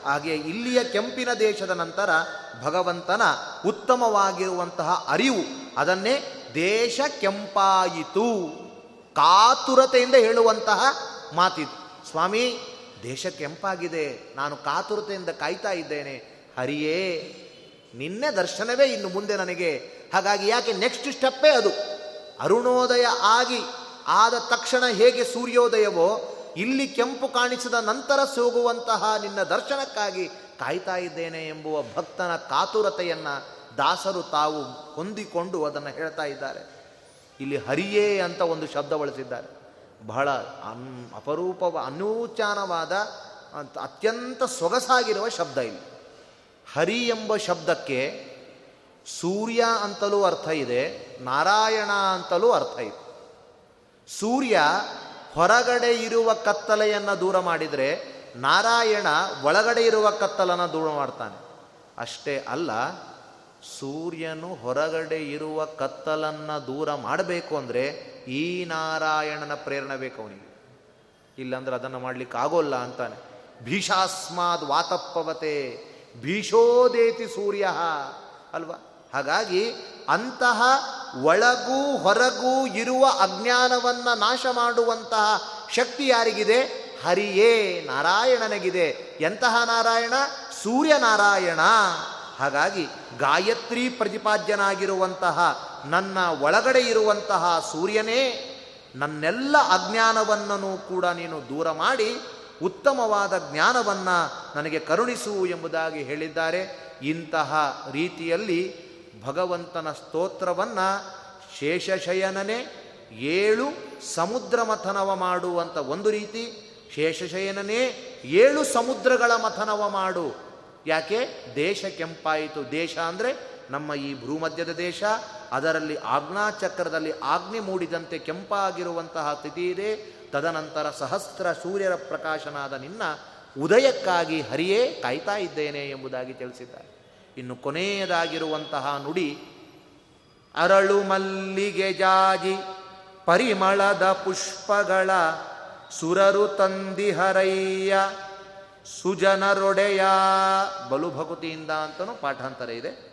ಹಾಗೆ ಇಲ್ಲಿಯ ಕೆಂಪಿನ ದೇಶದ ನಂತರ ಭಗವಂತನ ಉತ್ತಮವಾಗಿರುವಂತಹ ಅರಿವು, ಅದನ್ನೇ ದೇಶ ಕೆಂಪಾಯಿತು. ಕಾತುರತೆಯಿಂದ ಹೇಳುವಂತಹ ಮಾತಿದು. ಸ್ವಾಮಿ, ದೇಶ ಕೆಂಪಾಗಿದೆ, ನಾನು ಕಾತುರತೆಯಿಂದ ಕಾಯ್ತಾ ಇದ್ದೇನೆ. ಹರಿಯೇ, ನಿನ್ನೆ ದರ್ಶನವೇ ಇನ್ನು ಮುಂದೆ ನನಗೆ. ಹಾಗಾಗಿ ಯಾಕೆ ನೆಕ್ಸ್ಟ್ ಸ್ಟೆಪ್ಪೇ ಅದು? ಅರುಣೋದಯ ಆಗಿ ಆದ ತಕ್ಷಣ ಹೇಗೆ ಸೂರ್ಯೋದಯವೋ, ಇಲ್ಲಿ ಕೆಂಪು ಕಾಣಿಸಿದ ನಂತರ ಸೋಗುವಂತಹ ನಿನ್ನ ದರ್ಶನಕ್ಕಾಗಿ ಕಾಯ್ತಾ ಇದ್ದೇನೆ ಎಂಬುವ ಭಕ್ತನ ಕಾತುರತೆಯನ್ನು ದಾಸರು ತಾವು ಹೊಂದಿಕೊಂಡು ಅದನ್ನು ಹೇಳ್ತಾ ಇದ್ದಾರೆ. ಇಲ್ಲಿ ಹರಿಯೇ ಅಂತ ಒಂದು ಶಬ್ದ ಬಳಸಿದ್ದಾರೆ. ಬಹಳ ಅನ್ ಅಪರೂಪವ ಅನೂಚಾನವಾದ ಅತ್ಯಂತ ಸೊಗಸಾಗಿರುವ ಶಬ್ದ ಇಲ್ಲಿ. ಹರಿ ಎಂಬ ಶಬ್ದಕ್ಕೆ ಸೂರ್ಯ ಅಂತಲೂ ಅರ್ಥ ಇದೆ, ನಾರಾಯಣ ಅಂತಲೂ ಅರ್ಥ ಇದೆ. ಸೂರ್ಯ ಹೊರಗಡೆ ಇರುವ ಕತ್ತಲೆಯನ್ನು ದೂರ ಮಾಡಿದರೆ ನಾರಾಯಣ ಒಳಗಡೆ ಇರುವ ಕತ್ತಲನ್ನು ದೂರ ಮಾಡ್ತಾನೆ. ಅಷ್ಟೇ ಅಲ್ಲ, ಸೂರ್ಯನು ಹೊರಗಡೆ ಇರುವ ಕತ್ತಲನ್ನು ದೂರ ಮಾಡಬೇಕು ಅಂದರೆ ಈ ನಾರಾಯಣನ ಪ್ರೇರಣೆ ಬೇಕು ಅವನಿಗೆ. ಇಲ್ಲಾಂದ್ರೆ ಅದನ್ನು ಮಾಡಲಿಕ್ಕೆ ಆಗೋಲ್ಲ ಅಂತಾನೆ. ಭೀಷಾಸ್ಮಾದ್ ವಾತಪ್ಪವತೆ ಭೀಷೋದೇತಿ ಸೂರ್ಯ ಅಲ್ವಾ? ಹಾಗಾಗಿ ಅಂತಹ ಒಳಗೂ ಹೊರಗೂ ಇರುವ ಅಜ್ಞಾನವನ್ನು ನಾಶ ಮಾಡುವಂತಹ ಶಕ್ತಿ ಯಾರಿಗಿದೆ? ಹರಿಯೇ ನಾರಾಯಣನಿಗಿದೆ. ಎಂತಹ ನಾರಾಯಣ? ಸೂರ್ಯನಾರಾಯಣ. ಹಾಗಾಗಿ ಗಾಯತ್ರಿ ಪ್ರತಿಪಾದ್ಯನಾಗಿರುವಂತಹ, ನನ್ನ ಒಳಗಡೆ ಇರುವಂತಹ ಸೂರ್ಯನೇ, ನನ್ನೆಲ್ಲ ಅಜ್ಞಾನವನ್ನೂ ಕೂಡ ನೀನು ದೂರ ಮಾಡಿ, ಉತ್ತಮವಾದ ಜ್ಞಾನವನ್ನು ನನಗೆ ಕರುಣಿಸು ಎಂಬುದಾಗಿ ಹೇಳಿದ್ದಾರೆ. ಇಂತಹ ರೀತಿಯಲ್ಲಿ ಭಗವಂತನ ಸ್ತೋತ್ರವನ್ನು ಶೇಷಶಯನನೇ ಏಳು ಸಮುದ್ರ ಮಥನವ ಮಾಡುವಂಥ ಒಂದು ರೀತಿ. ಶೇಷಶಯನನೇ ಏಳು ಸಮುದ್ರಗಳ ಮಥನವ ಮಾಡು. ಯಾಕೆ? ದೇಶ ಕೆಂಪಾಯಿತು. ದೇಶ ಅಂದರೆ ನಮ್ಮ ಈ ಭೂಮಧ್ಯದ ದೇಶ. ಅದರಲ್ಲಿ ಆಜ್ಞಾಚಕ್ರದಲ್ಲಿ ಆಜ್ಞೆ ಮೂಡಿದಂತೆ ಕೆಂಪಾಗಿರುವಂತಹ ಸ್ಥಿತಿ ಇದೆ. ತದನಂತರ ಸಹಸ್ರ ಸೂರ್ಯರ ಪ್ರಕಾಶನಾದ ನಿನ್ನ ಉದಯಕ್ಕಾಗಿ ಹರಿಯೇ ಕಾಯ್ತಾ ಇದ್ದೇನೆ ಎಂಬುದಾಗಿ ತಿಳಿಸಿದ್ದಾರೆ. ಇನ್ನು ಕೊನೆಯದಾಗಿರುವಂತಹ ನುಡಿ, ಅರಳು ಮಲ್ಲಿಗೆ ಜಾಜಿ, ಪರಿಮಳದ ಪುಷ್ಪಗಳ ಸುರರು ತಂದಿಹರಯ್ಯ ಸುಜನರೊಡೆಯ, ಬಲು ಭಕುತಿಯಿಂದ ಅಂತಲೂ ಪಾಠಾಂತರ ಇದೆ.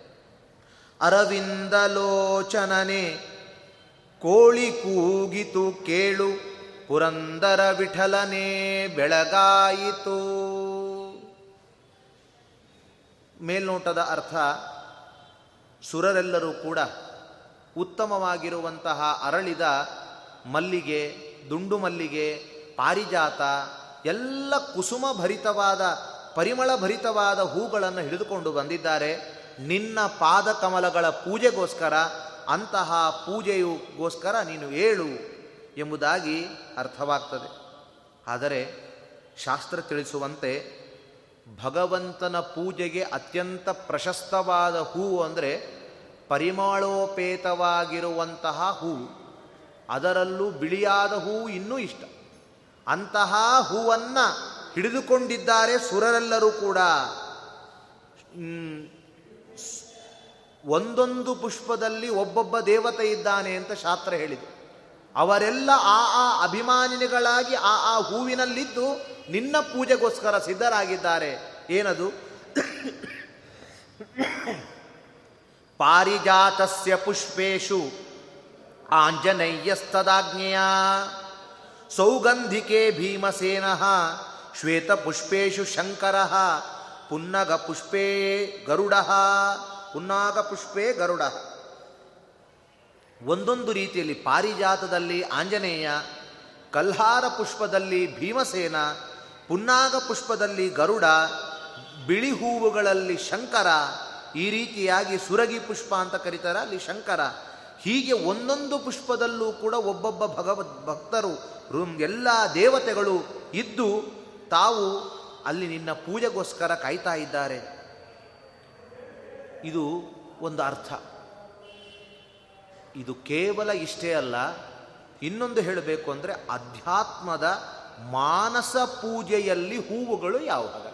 ಅರವಿಂದಲೋಚನನೆ ಕೋಳಿ ಕೂಗಿತು ಕೇಳು, ಪುರಂದರ ವಿಠಲನೇ ಬೆಳಗಾಯಿತು. ಮೇಲ್ನೋಟದ ಅರ್ಥ ಸುರರೆಲ್ಲರೂ ಕೂಡ ಉತ್ತಮವಾಗಿರುವಂತಹ ಅರಳಿದ ಮಲ್ಲಿಗೆ, ದುಂಡು ಮಲ್ಲಿಗೆ, ಪಾರಿಜಾತ, ಎಲ್ಲ ಕುಸುಮ ಭರಿತವಾದ ಪರಿಮಳ ಭರಿತವಾದ ಹೂಗಳನ್ನು ಹಿಡಿದುಕೊಂಡು ಬಂದಿದ್ದಾರೆ. ನಿನ್ನ ಪಾದ ಕಮಲಗಳ ಪೂಜೆಗೋಸ್ಕರ, ಅಂತಹ ಪೂಜೆಯುಗೋಸ್ಕರ ನೀನು ಏಳು ಎಂಬುದಾಗಿ ಅರ್ಥವಾಗ್ತದೆ. ಆದರೆ ಶಾಸ್ತ್ರ ತಿಳಿಸುವಂತೆ ಭಗವಂತನ ಪೂಜೆಗೆ ಅತ್ಯಂತ ಪ್ರಶಸ್ತವಾದ ಹೂವು ಅಂದರೆ ಪರಿಮಳೋಪೇತವಾಗಿರುವಂತಹ ಹೂ. ಅದರಲ್ಲೂ ಬಿಳಿಯಾದ ಹೂವು ಇನ್ನೂ ಇಷ್ಟ. ಅಂತಹ ಹೂವನ್ನು ಹಿಡಿದುಕೊಂಡಿದ್ದಾರೆ ಸುರರೆಲ್ಲರೂ ಕೂಡ. ಒಂದೊಂದು ಪುಷ್ಪದಲ್ಲಿ ಒಬ್ಬೊಬ್ಬ ದೇವತೆ ಇದ್ದಾನೆ ಅಂತ ಶಾಸ್ತ್ರ ಹೇಳಿದೆ. ಅವರೆಲ್ಲ ಆ ಆ ಅಭಿಮಾನಿಗಳಾಗಿ ಆ ಆ ಹೂವಿನಲ್ಲಿದ್ದು ನಿನ್ನ ಪೂಜೆಗೋಸ್ಕರ ಸಿದ್ಧರಾಗಿದ್ದಾರೆ. ಏನದು? ಪಾರಿಜಾತಸ್ಯ ಪುಷ್ಪೇಶು ಆಂಜನೇಯಸ್ತದಾಜ್ಞೆಯ ಸೌಗಂಧಿಕೆ ಭೀಮಸೇನ ಶ್ವೇತಪುಷ್ಪೇಶು ಶಂಕರ ಪುನ್ನಗ ಪುಷ್ಪೇ ಗರುಡ ಪುನ್ನಾಗ ಪುಷ್ಪೇ ಗರುಡ. ಒಂದೊಂದು ರೀತಿಯಲ್ಲಿ ಪಾರಿಜಾತದಲ್ಲಿ ಆಂಜನೇಯ, ಕಲ್ಹಾರ ಪುಷ್ಪದಲ್ಲಿ ಭೀಮಸೇನ ಪುನ್ನಾಗ ಪುಷ್ಪದಲ್ಲಿ ಗರುಡ, ಬಿಳಿ ಹೂವುಗಳಲ್ಲಿ ಶಂಕರ, ಈ ರೀತಿಯಾಗಿ ಸುರಗಿ ಪುಷ್ಪ ಅಂತ ಕರೀತಾರೆ. ಅಲ್ಲಿ ಶಂಕರ ಹೀಗೆ ಒಂದೊಂದು ಪುಷ್ಪದಲ್ಲೂ ಕೂಡ ಒಬ್ಬೊಬ್ಬ ಭಗವದ್ ಭಕ್ತರು ಎಲ್ಲ ದೇವತೆಗಳು ಇದ್ದು ತಾವು ಅಲ್ಲಿ ನಿನ್ನ ಪೂಜೆಗೋಸ್ಕರ ಕಾಯ್ತಾ ಇದ್ದಾರೆ. ಇದು ಒಂದು ಅರ್ಥ. ಇದು ಕೇವಲ ಇಷ್ಟೇ ಅಲ್ಲ, ಇನ್ನೊಂದು ಹೇಳಬೇಕು ಅಂದರೆ ಅಧ್ಯಾತ್ಮದ ಮಾನಸ ಪೂಜೆಯಲ್ಲಿ ಹೂವುಗಳು ಯಾವಾಗ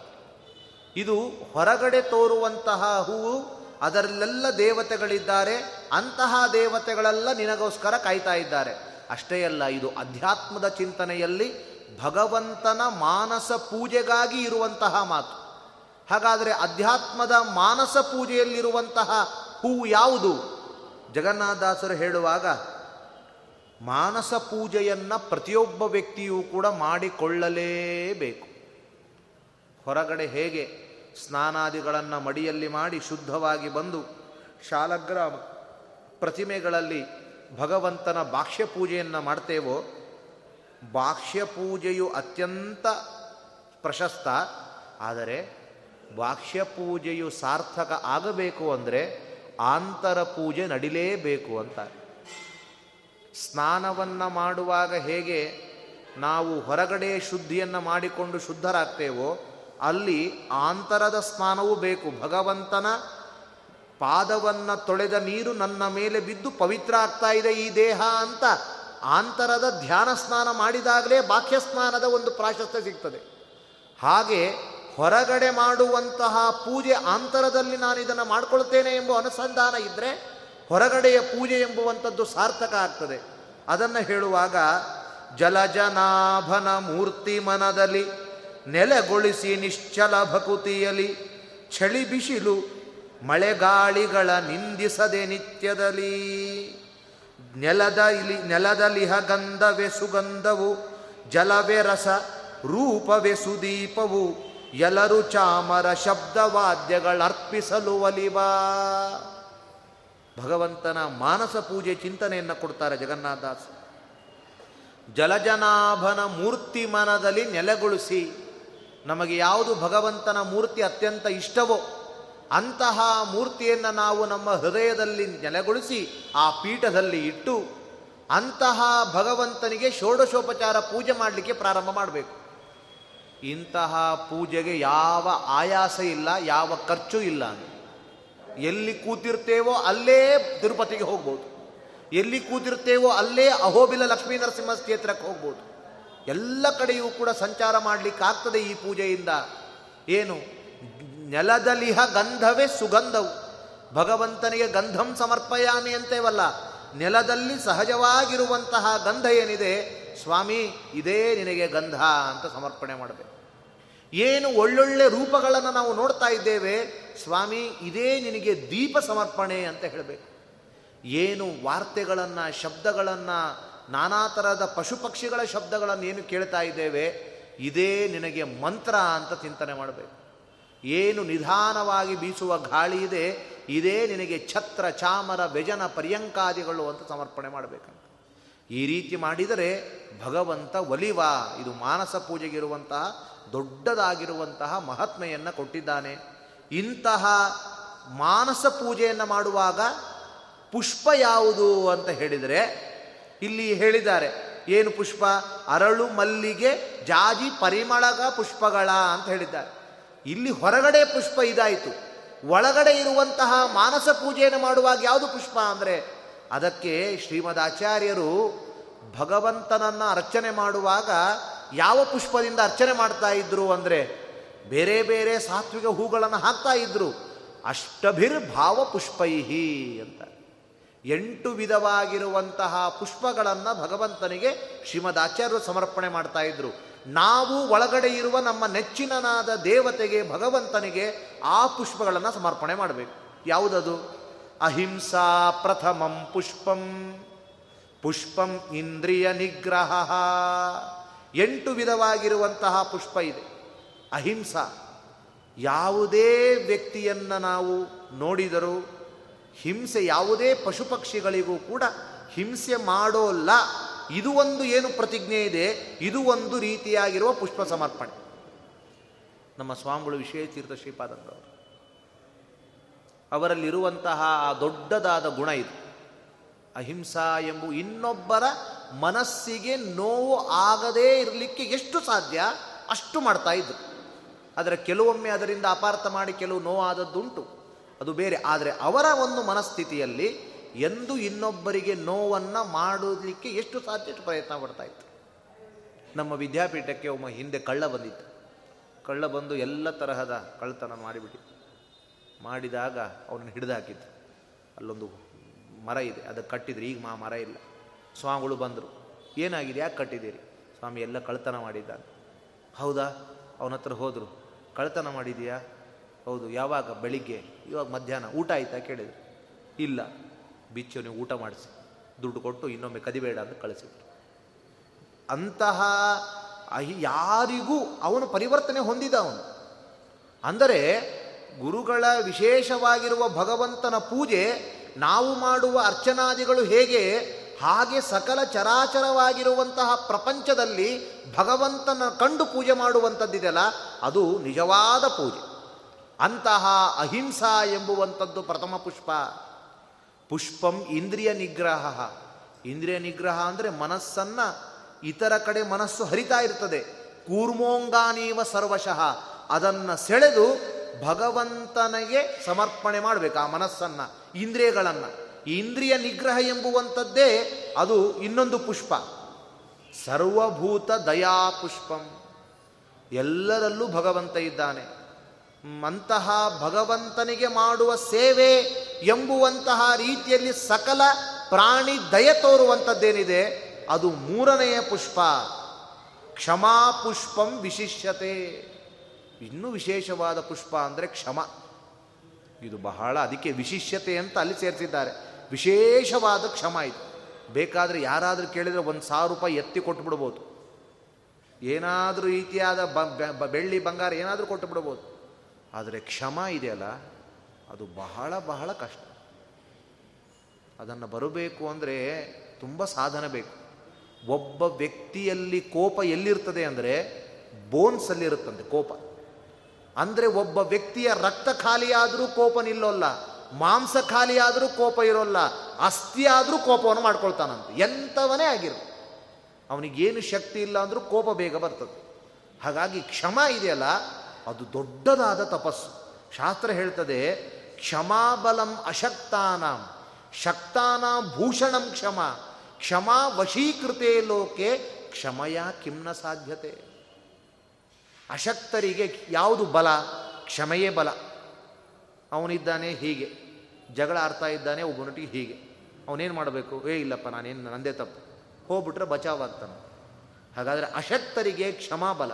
ಇದು ಹೊರಗಡೆ ತೋರುವಂತಹ ಹೂವು, ಅದರಲ್ಲೆಲ್ಲ ದೇವತೆಗಳಿದ್ದಾರೆ, ಅಂತಹ ದೇವತೆಗಳೆಲ್ಲ ನಿನಗೋಸ್ಕರ ಕಾಯ್ತಾ ಇದ್ದಾರೆ. ಅಷ್ಟೇ ಅಲ್ಲ, ಇದು ಅಧ್ಯಾತ್ಮದ ಚಿಂತನೆಯಲ್ಲಿ ಭಗವಂತನ ಮಾನಸ ಪೂಜೆಗಾಗಿ ಇರುವಂತಹ ಮಾತು. ಹಾಗಾದರೆ ಅಧ್ಯಾತ್ಮದ ಮಾನಸ ಪೂಜೆಯಲ್ಲಿರುವಂತಹ ಹೂವು ಯಾವುದು? ಜಗನ್ನಾಥದಾಸರು ಹೇಳುವಾಗ ಮಾನಸ ಪೂಜೆಯನ್ನು ಪ್ರತಿಯೊಬ್ಬ ವ್ಯಕ್ತಿಯೂ ಕೂಡ ಮಾಡಿಕೊಳ್ಳಲೇಬೇಕು. ಹೊರಗಡೆ ಹೇಗೆ ಸ್ನಾನಾದಿಗಳನ್ನು ಮಡಿಯಲ್ಲಿ ಮಾಡಿ ಶುದ್ಧವಾಗಿ ಬಂದು ಶಾಲಗ್ರ ಪ್ರತಿಮೆಗಳಲ್ಲಿ ಭಗವಂತನ ಬಾಹ್ಯ ಪೂಜೆಯನ್ನು ಮಾಡ್ತೇವೋ, ಬಾಹ್ಯ ಪೂಜೆಯು ಅತ್ಯಂತ ಪ್ರಶಸ್ತ. ಆದರೆ ಬಾಹ್ಯ ಪೂಜೆಯು ಸಾರ್ಥಕ ಆಗಬೇಕು ಅಂದರೆ ಆಂತರ ಪೂಜೆ ನಡಿಲೇಬೇಕು ಅಂತ. ಸ್ನಾನವನ್ನು ಮಾಡುವಾಗ ಹೇಗೆ ನಾವು ಹೊರಗಡೆ ಶುದ್ಧಿಯನ್ನು ಮಾಡಿಕೊಂಡು ಶುದ್ಧರಾಗ್ತೇವೋ, ಅಲ್ಲಿ ಆಂತರದ ಸ್ನಾನವೂ ಬೇಕು. ಭಗವಂತನ ಪಾದವನ್ನು ತೊಳೆದ ನೀರು ನನ್ನ ಮೇಲೆ ಬಿದ್ದು ಪವಿತ್ರ ಆಗ್ತಾ ಇದೆ ಈ ದೇಹ ಅಂತ ಆಂತರದ ಧ್ಯಾನ ಸ್ನಾನ ಮಾಡಿದಾಗಲೇ ಬಾಹ್ಯ ಸ್ನಾನದ ಒಂದು ಪ್ರಾಶಸ್ತ್ಯ ಸಿಗ್ತದೆ. ಹಾಗೆ ಹೊರಗಡೆ ಮಾಡುವಂತಹ ಪೂಜೆ ಆಂತರದಲ್ಲಿ ನಾನು ಇದನ್ನು ಮಾಡ್ಕೊಳ್ತೇನೆ ಎಂಬ ಅನುಸಂಧಾನ ಇದ್ದರೆ ಹೊರಗಡೆಯ ಪೂಜೆ ಎಂಬುವಂಥದ್ದು ಸಾರ್ಥಕ ಆಗ್ತದೆ. ಅದನ್ನು ಹೇಳುವಾಗ ಜಲಜನಾಭನ ಮೂರ್ತಿ ಮನದಲ್ಲಿ ನೆಲೆಗೊಳಿಸಿ ನಿಶ್ಚಲ ಭಕುತಿಯಲಿ ಚಳಿ ಬಿಸಿಲು ಮಳೆಗಾಳಿಗಳ ನಿಂದಿಸದೆ ನಿತ್ಯದಲ್ಲಿ. ನೆಲದ ಇಲಿ ನೆಲದಲಿಹ ಗಂಧವೆ ಸುಗಂಧವು, ಜಲವೇ ರಸ, ರೂಪವೇ ಸುದೀಪವು ಎಲ್ಲರೂ ಚಾಮರ ಶಬ್ದವಾದ್ಯಗಳರ್ಪಿಸಲು ಒಲಿವಾ. ಭಗವಂತನ ಮಾನಸ ಪೂಜೆ ಚಿಂತನೆಯನ್ನು ಕೊಡ್ತಾರೆ ಜಗನ್ನಾಥದಾಸ್ ಜಲಜನಾಭನ ಮೂರ್ತಿ ಮನದಲ್ಲಿ ನೆಲೆಗೊಳಿಸಿ ನಮಗೆ ಯಾವುದು ಭಗವಂತನ ಮೂರ್ತಿ ಅತ್ಯಂತ ಇಷ್ಟವೋ ಅಂತಹ ಮೂರ್ತಿಯನ್ನು ನಾವು ನಮ್ಮ ಹೃದಯದಲ್ಲಿ ನೆಲೆಗೊಳಿಸಿ ಆ ಪೀಠದಲ್ಲಿ ಇಟ್ಟು ಅಂತಹ ಭಗವಂತನಿಗೆ ಷೋಡಶೋಪಚಾರ ಪೂಜೆ ಮಾಡಲಿಕ್ಕೆ ಪ್ರಾರಂಭ ಮಾಡಬೇಕು. ಇಂತಹ ಪೂಜೆಗೆ ಯಾವ ಆಯಾಸ ಇಲ್ಲ, ಯಾವ ಖರ್ಚು ಇಲ್ಲ ಎಲ್ಲಿ ಕೂತಿರ್ತೇವೋ ಅಲ್ಲೇ ತಿರುಪತಿಗೆ ಹೋಗ್ಬೋದು. ಎಲ್ಲಿ ಕೂತಿರ್ತೇವೋ ಅಲ್ಲೇ ಅಹೋಬಿಲ ಲಕ್ಷ್ಮೀ ನರಸಿಂಹ ಕ್ಷೇತ್ರಕ್ಕೆ ಹೋಗ್ಬೋದು. ಎಲ್ಲ ಕಡೆಯೂ ಕೂಡ ಸಂಚಾರ ಮಾಡಲಿಕ್ಕಾಗ್ತದೆ ಈ ಪೂಜೆಯಿಂದ. ಏನು? ನೆಲದಲಿಹ ಗಂಧವೇ ಸುಗಂಧವು. ಭಗವಂತನಿಗೆ ಗಂಧಂ ಸಮರ್ಪಯಾಮಿ ಅಂತೇವಲ್ಲ. ನೆಲದಲ್ಲಿ ಸಹಜವಾಗಿರುವಂತಹ ಗಂಧ ಏನಿದೆ? ಸ್ವಾಮಿ, ಇದೇ ನಿನಗೆ ಗಂಧ ಅಂತ ಸಮರ್ಪಣೆ ಮಾಡಬೇಕು. ಏನು ಒಳ್ಳೊಳ್ಳೆ ರೂಪಗಳನ್ನು ನಾವು ನೋಡ್ತಾ ಇದ್ದೇವೆ. ಸ್ವಾಮಿ, ಇದೇ ನಿನಗೆ ದೀಪ ಸಮರ್ಪಣೆ ಅಂತ ಹೇಳಬೇಕು. ಏನು ವಾರ್ತೆಗಳನ್ನು, ಶಬ್ದಗಳನ್ನು, ನಾನಾ ಥರದ ಪಶು ಪಕ್ಷಿಗಳ ಶಬ್ದಗಳನ್ನು ಏನು ಕೇಳ್ತಾ ಇದ್ದೇವೆ, ಇದೇ ನಿನಗೆ ಮಂತ್ರ ಅಂತ ಚಿಂತನೆ ಮಾಡಬೇಕು. ಏನು ನಿಧಾನವಾಗಿ ಬೀಸುವ ಗಾಳಿ ಇದೆ, ಇದೇ ನಿನಗೆ ಛತ್ರ, ಚಾಮರ, ವ್ಯಜನ, ಪರ್ಯಂಕಾದಿಗಳು ಅಂತ ಸಮರ್ಪಣೆ ಮಾಡಬೇಕಂತ. ಈ ರೀತಿ ಮಾಡಿದರೆ ಭಗವಂತ ಒಲಿವ. ಇದು ಮಾನಸ ಪೂಜೆಗಿರುವಂತಹ, ದೊಡ್ಡದಾಗಿರುವಂತಹ ಮಹಾತ್ಮೆಯನ್ನು ಕೊಟ್ಟಿದ್ದಾನೆ. ಇಂತಹ ಮಾನಸ ಪೂಜೆಯನ್ನು ಮಾಡುವಾಗ ಪುಷ್ಪ ಯಾವುದು ಅಂತ ಹೇಳಿದರೆ, ಇಲ್ಲಿ ಹೇಳಿದ್ದಾರೆ, ಏನು ಪುಷ್ಪ? ಅರಳು ಮಲ್ಲಿಗೆ ಜಾಜಿ ಪರಿಮಳಗ ಪುಷ್ಪಗಳ ಅಂತ ಹೇಳಿದ್ದಾರೆ. ಇಲ್ಲಿ ಹೊರಗಡೆ ಪುಷ್ಪ ಇದಾಯಿತು. ಒಳಗಡೆ ಇರುವಂತಹ ಮಾನಸ ಪೂಜೆಯನ್ನು ಮಾಡುವಾಗ ಯಾವುದು ಪುಷ್ಪ ಅಂದರೆ, ಅದಕ್ಕೆ ಶ್ರೀಮದ್ ಆಚಾರ್ಯರು ಭಗವಂತನನ್ನು ಅರ್ಚನೆ ಮಾಡುವಾಗ ಯಾವ ಪುಷ್ಪದಿಂದ ಅರ್ಚನೆ ಮಾಡ್ತಾ ಇದ್ರು ಅಂದರೆ ಬೇರೆ ಬೇರೆ ಸಾತ್ವಿಕ ಹೂಗಳನ್ನು ಹಾಕ್ತಾ ಇದ್ರು. ಅಷ್ಟಭಿರ್ ಭಾವ ಪುಷ್ಪೈಹಿ ಅಂತ. ಎಂಟು ವಿಧವಾಗಿರುವಂತಹ ಪುಷ್ಪಗಳನ್ನು ಭಗವಂತನಿಗೆ ಶ್ರೀಮದ್ ಆಚಾರ್ಯರು ಸಮರ್ಪಣೆ ಮಾಡ್ತಾ ಇದ್ರು. ನಾವು ಒಳಗಡೆ ಇರುವ ನಮ್ಮ ನೆಚ್ಚಿನನಾದ ದೇವತೆಗೆ, ಭಗವಂತನಿಗೆ ಆ ಪುಷ್ಪಗಳನ್ನು ಸಮರ್ಪಣೆ ಮಾಡಬೇಕು. ಯಾವುದದು? ಅಹಿಂಸಾ ಪ್ರಥಮಂ ಪುಷ್ಪಂ. ಪುಷ್ಪಂ ಇಂದ್ರಿಯ ನಿಗ್ರಹ. ಎಂಟು ವಿಧವಾಗಿರುವಂತಹ ಪುಷ್ಪ ಇದೆ. ಅಹಿಂಸಾ. ಯಾವುದೇ ವ್ಯಕ್ತಿಯನ್ನು ನಾವು ನೋಡಿದರೂ ಹಿಂಸೆ ಯಾವುದೇ ಪಶು ಪಕ್ಷಿಗಳಿಗೂ ಕೂಡ ಹಿಂಸೆ ಮಾಡೋಲ್ಲ. ಇದು ಒಂದು ಏನು ಪ್ರತಿಜ್ಞೆ ಇದೆ? ಇದು ಒಂದು ರೀತಿಯಾಗಿರುವ ಪುಷ್ಪ ಸಮರ್ಪಣೆ. ನಮ್ಮ ಸ್ವಾಮಿಗಳು ವಿಷಯ ತೀರ್ಥ ಶ್ರೀಪಾದಂತವರು. ಅವರಲ್ಲಿರುವಂತಹ ಆ ದೊಡ್ಡದಾದ ಗುಣ ಇದು. ಅಹಿಂಸಾ ಎಂಬು ಇನ್ನೊಬ್ಬರ ಮನಸ್ಸಿಗೆ ನೋವು ಆಗದೇ ಇರಲಿಕ್ಕೆ ಎಷ್ಟು ಸಾಧ್ಯ? ಅಷ್ಟು ಮಾಡ್ತಾ ಇದ್ರು. ಆದರೆ ಕೆಲವೊಮ್ಮೆ ಅದರಿಂದ ಅಪಾರ್ಥ ಮಾಡಿ ಕೆಲವು ನೋವಾದದ್ದುಂಟು. ಅದು ಬೇರೆ. ಆದರೆ ಅವರ ಒಂದು ಮನಸ್ಥಿತಿಯಲ್ಲಿ ಎಂದು ಇನ್ನೊಬ್ಬರಿಗೆ ನೋವನ್ನು ಮಾಡೋದಕ್ಕೆ ಎಷ್ಟು ಸಾಧ್ಯ ಪ್ರಯತ್ನ ಪಡ್ತಾ ಇತ್ತು. ನಮ್ಮ ವಿದ್ಯಾಪೀಠಕ್ಕೆ ಒಮ್ಮ ಹಿಂದೆ ಕಳ್ಳ ಬಂದಿತ್ತು. ಕಳ್ಳ ಬಂದು ಎಲ್ಲ ತರಹದ ಕಳ್ಳತನ ಮಾಡಿಬಿಟ್ಟಿತ್ತು ಮಾಡಿದಾಗ ಅವನನ್ನು ಹಿಡಿದು ಹಾಕಿದ್ದು ಅಲ್ಲೊಂದು ಮರ ಇದೆ ಅದಕ್ಕೆ ಕಟ್ಟಿದ್ರಿ. ಈಗ ಮಾ ಮರ ಇಲ್ಲ. ಸ್ವಾಮಿಗಳು ಬಂದರು. ಏನಾಗಿದೆ? ಯಾಕೆ ಕಟ್ಟಿದ್ದೀರಿ? ಸ್ವಾಮಿ ಎಲ್ಲ ಕಳ್ತನ ಮಾಡಿದ್ದಾನೆ. ಹೌದಾ? ಅವನ ಹತ್ರ ಹೋದರು. ಕಳ್ತನ ಮಾಡಿದೀಯಾ? ಹೌದು, ಯಾವಾಗ? ಬೆಳಿಗ್ಗೆ. ಇವಾಗ ಮಧ್ಯಾಹ್ನ. ಊಟ ಆಯ್ತಾ? ಕೇಳಿದ್ರು. ಇಲ್ಲ. ಬಿಚ್ಚು, ನೀವು ಊಟ ಮಾಡಿಸಿ. ದುಡ್ಡು ಕೊಟ್ಟು ಇನ್ನೊಮ್ಮೆ ಕದಿಬೇಡ ಅಂತ ಕಳಿಸಿದ್ರು ಅಂತಹ ಯಾರಿಗೂ ಅವನು ಪರಿವರ್ತನೆ ಹೊಂದಿದ ಅವನು. ಅಂದರೆ, ಗುರುಗಳ ವಿಶೇಷವಾಗಿರುವ ಭಗವಂತನ ಪೂಜೆ ನಾವು ಮಾಡುವ ಅರ್ಚನಾದಿಗಳು ಹೇಗೆ ಹಾಗೆ ಸಕಲ ಚರಾಚರವಾಗಿರುವಂತಹ ಪ್ರಪಂಚದಲ್ಲಿ ಭಗವಂತನ ಕಂಡು ಪೂಜೆ ಮಾಡುವಂಥದ್ದಿದೆಯಲ್ಲ, ಅದು ನಿಜವಾದ ಪೂಜೆ. ಅಂತಹ ಅಹಿಂಸಾ ಎಂಬುವಂಥದ್ದು ಪ್ರಥಮ ಪುಷ್ಪ. ಪುಷ್ಪಂ ಇಂದ್ರಿಯ ನಿಗ್ರಹ. ಇಂದ್ರಿಯ ನಿಗ್ರಹ ಅಂದರೆ ಮನಸ್ಸನ್ನು ಇತರ ಕಡೆ ಮನಸ್ಸು ಹರಿತಾ ಇರ್ತದೆ. ಕೂರ್ಮೋಂಗಾನೀವ ಸರ್ವಶಃ. ಅದನ್ನು ಸೆಳೆದು ಭಗವಂತನಿಗೆ ಸಮರ್ಪಣೆ ಮಾಡಬೇಕು ಆ ಮನಸ್ಸನ್ನು, ಇಂದ್ರಿಯಗಳನ್ನು. ಇಂದ್ರಿಯ ನಿಗ್ರಹ ಎಂಬುವಂಥದ್ದೇ ಅದು ಇನ್ನೊಂದು ಪುಷ್ಪ. ಸರ್ವಭೂತ ದಯಾ ಪುಷ್ಪಂ. ಎಲ್ಲರಲ್ಲೂ ಭಗವಂತ ಇದ್ದಾನೆ. ಅಂತಹ ಭಗವಂತನಿಗೆ ಮಾಡುವ ಸೇವೆ ಎಂಬುವಂತಹ ರೀತಿಯಲ್ಲಿ ಸಕಲ ಪ್ರಾಣಿ ದಯ ತೋರುವಂಥದ್ದೇನಿದೆ, ಅದು ಮೂರನೆಯ ಪುಷ್ಪ. ಕ್ಷಮಾ ಪುಷ್ಪಂ ವಿಶಿಷ್ಯತೆ. ಇನ್ನೂ ವಿಶೇಷವಾದ ಪುಷ್ಪ ಅಂದರೆ ಕ್ಷಮ. ಇದು ಬಹಳ ಅದಕ್ಕೆ ವಿಶಿಷ್ಯತೆ ಅಂತ ಅಲ್ಲಿ ಸೇರಿಸಿದ್ದಾರೆ. ವಿಶೇಷವಾದ ಕ್ಷಮ ಇದು. ಬೇಕಾದರೆ ಯಾರಾದರೂ ಕೇಳಿದರೆ ಒಂದು ಸಾವಿರ ರೂಪಾಯಿ ಎತ್ತಿ ಕೊಟ್ಟು ಏನಾದರೂ ರೀತಿಯಾದ ಬೆಳ್ಳಿ ಬಂಗಾರ ಏನಾದರೂ ಕೊಟ್ಟು ಬಿಡ್ಬೋದು ಆದರೆ ಕ್ಷಮ ಇದೆಯಲ್ಲ, ಅದು ಬಹಳ ಬಹಳ ಕಷ್ಟ. ಅದನ್ನು ಬರಬೇಕು ಅಂದರೆ ತುಂಬ ಸಾಧನ ಬೇಕು. ಒಬ್ಬ ವ್ಯಕ್ತಿಯಲ್ಲಿ ಕೋಪ ಎಲ್ಲಿರ್ತದೆ ಅಂದರೆ ಬೋನ್ಸಲ್ಲಿರುತ್ತಂತೆ ಕೋಪ. ಅಂದರೆ ಒಬ್ಬ ವ್ಯಕ್ತಿಯ ರಕ್ತ ಖಾಲಿಯಾದರೂ ಕೋಪ ನಿಲ್ಲೋಲ್ಲ. ಮಾಂಸ ಖಾಲಿಯಾದರೂ ಕೋಪ ಇರೋಲ್ಲ, ಅಸ್ಥಿ ಆದರೂ ಕೋಪವನ್ನು ಮಾಡ್ಕೊಳ್ತಾನಂತ. ಎಂಥವನೇ ಆಗಿರು ಅವನಿಗೇನು ಶಕ್ತಿ ಇಲ್ಲ ಅಂದರೂ ಕೋಪ ಬೇಗ ಬರ್ತದೆ. ಹಾಗಾಗಿ ಕ್ಷಮ ಇದೆಯಲ್ಲ, ಅದು ದೊಡ್ಡದಾದ ತಪಸ್ಸು. ಶಾಸ್ತ್ರ ಹೇಳ್ತದೆ, ಕ್ಷಮಾಬಲಂ ಅಶಕ್ತಾನಾಂ. ಶಕ್ತಾನಾಂ ಭೂಷಣಂ ಕ್ಷಮ. ಕ್ಷಮಾ ವಶೀಕೃತೆ ಲೋಕೆ ಕ್ಷಮಯ ಕಿಮ್ನ ಸಾಧ್ಯತೆ. ಅಶಕ್ತರಿಗೆ ಯಾವುದು ಬಲ? ಕ್ಷಮೆಯೇ ಬಲ. ಅವನಿದ್ದಾನೆ ಹೀಗೆ. ಜಗಳ ಆಡ್ತಾ ಇದ್ದಾನೆ ಒಬ್ಬನೊಟ್ಟಿಗೆ ಹೀಗೆ. ಅವನೇನು ಮಾಡಬೇಕು? ಏ, ಇಲ್ಲಪ್ಪ, ನಾನೇನು, ನಂದೇ ತಪ್ಪು. ಹೋಗ್ಬಿಟ್ರೆ ಬಚಾವಾಗ್ತಾನೆ. ಹಾಗಾದರೆ ಅಶಕ್ತರಿಗೆ ಕ್ಷಮಾ ಬಲ.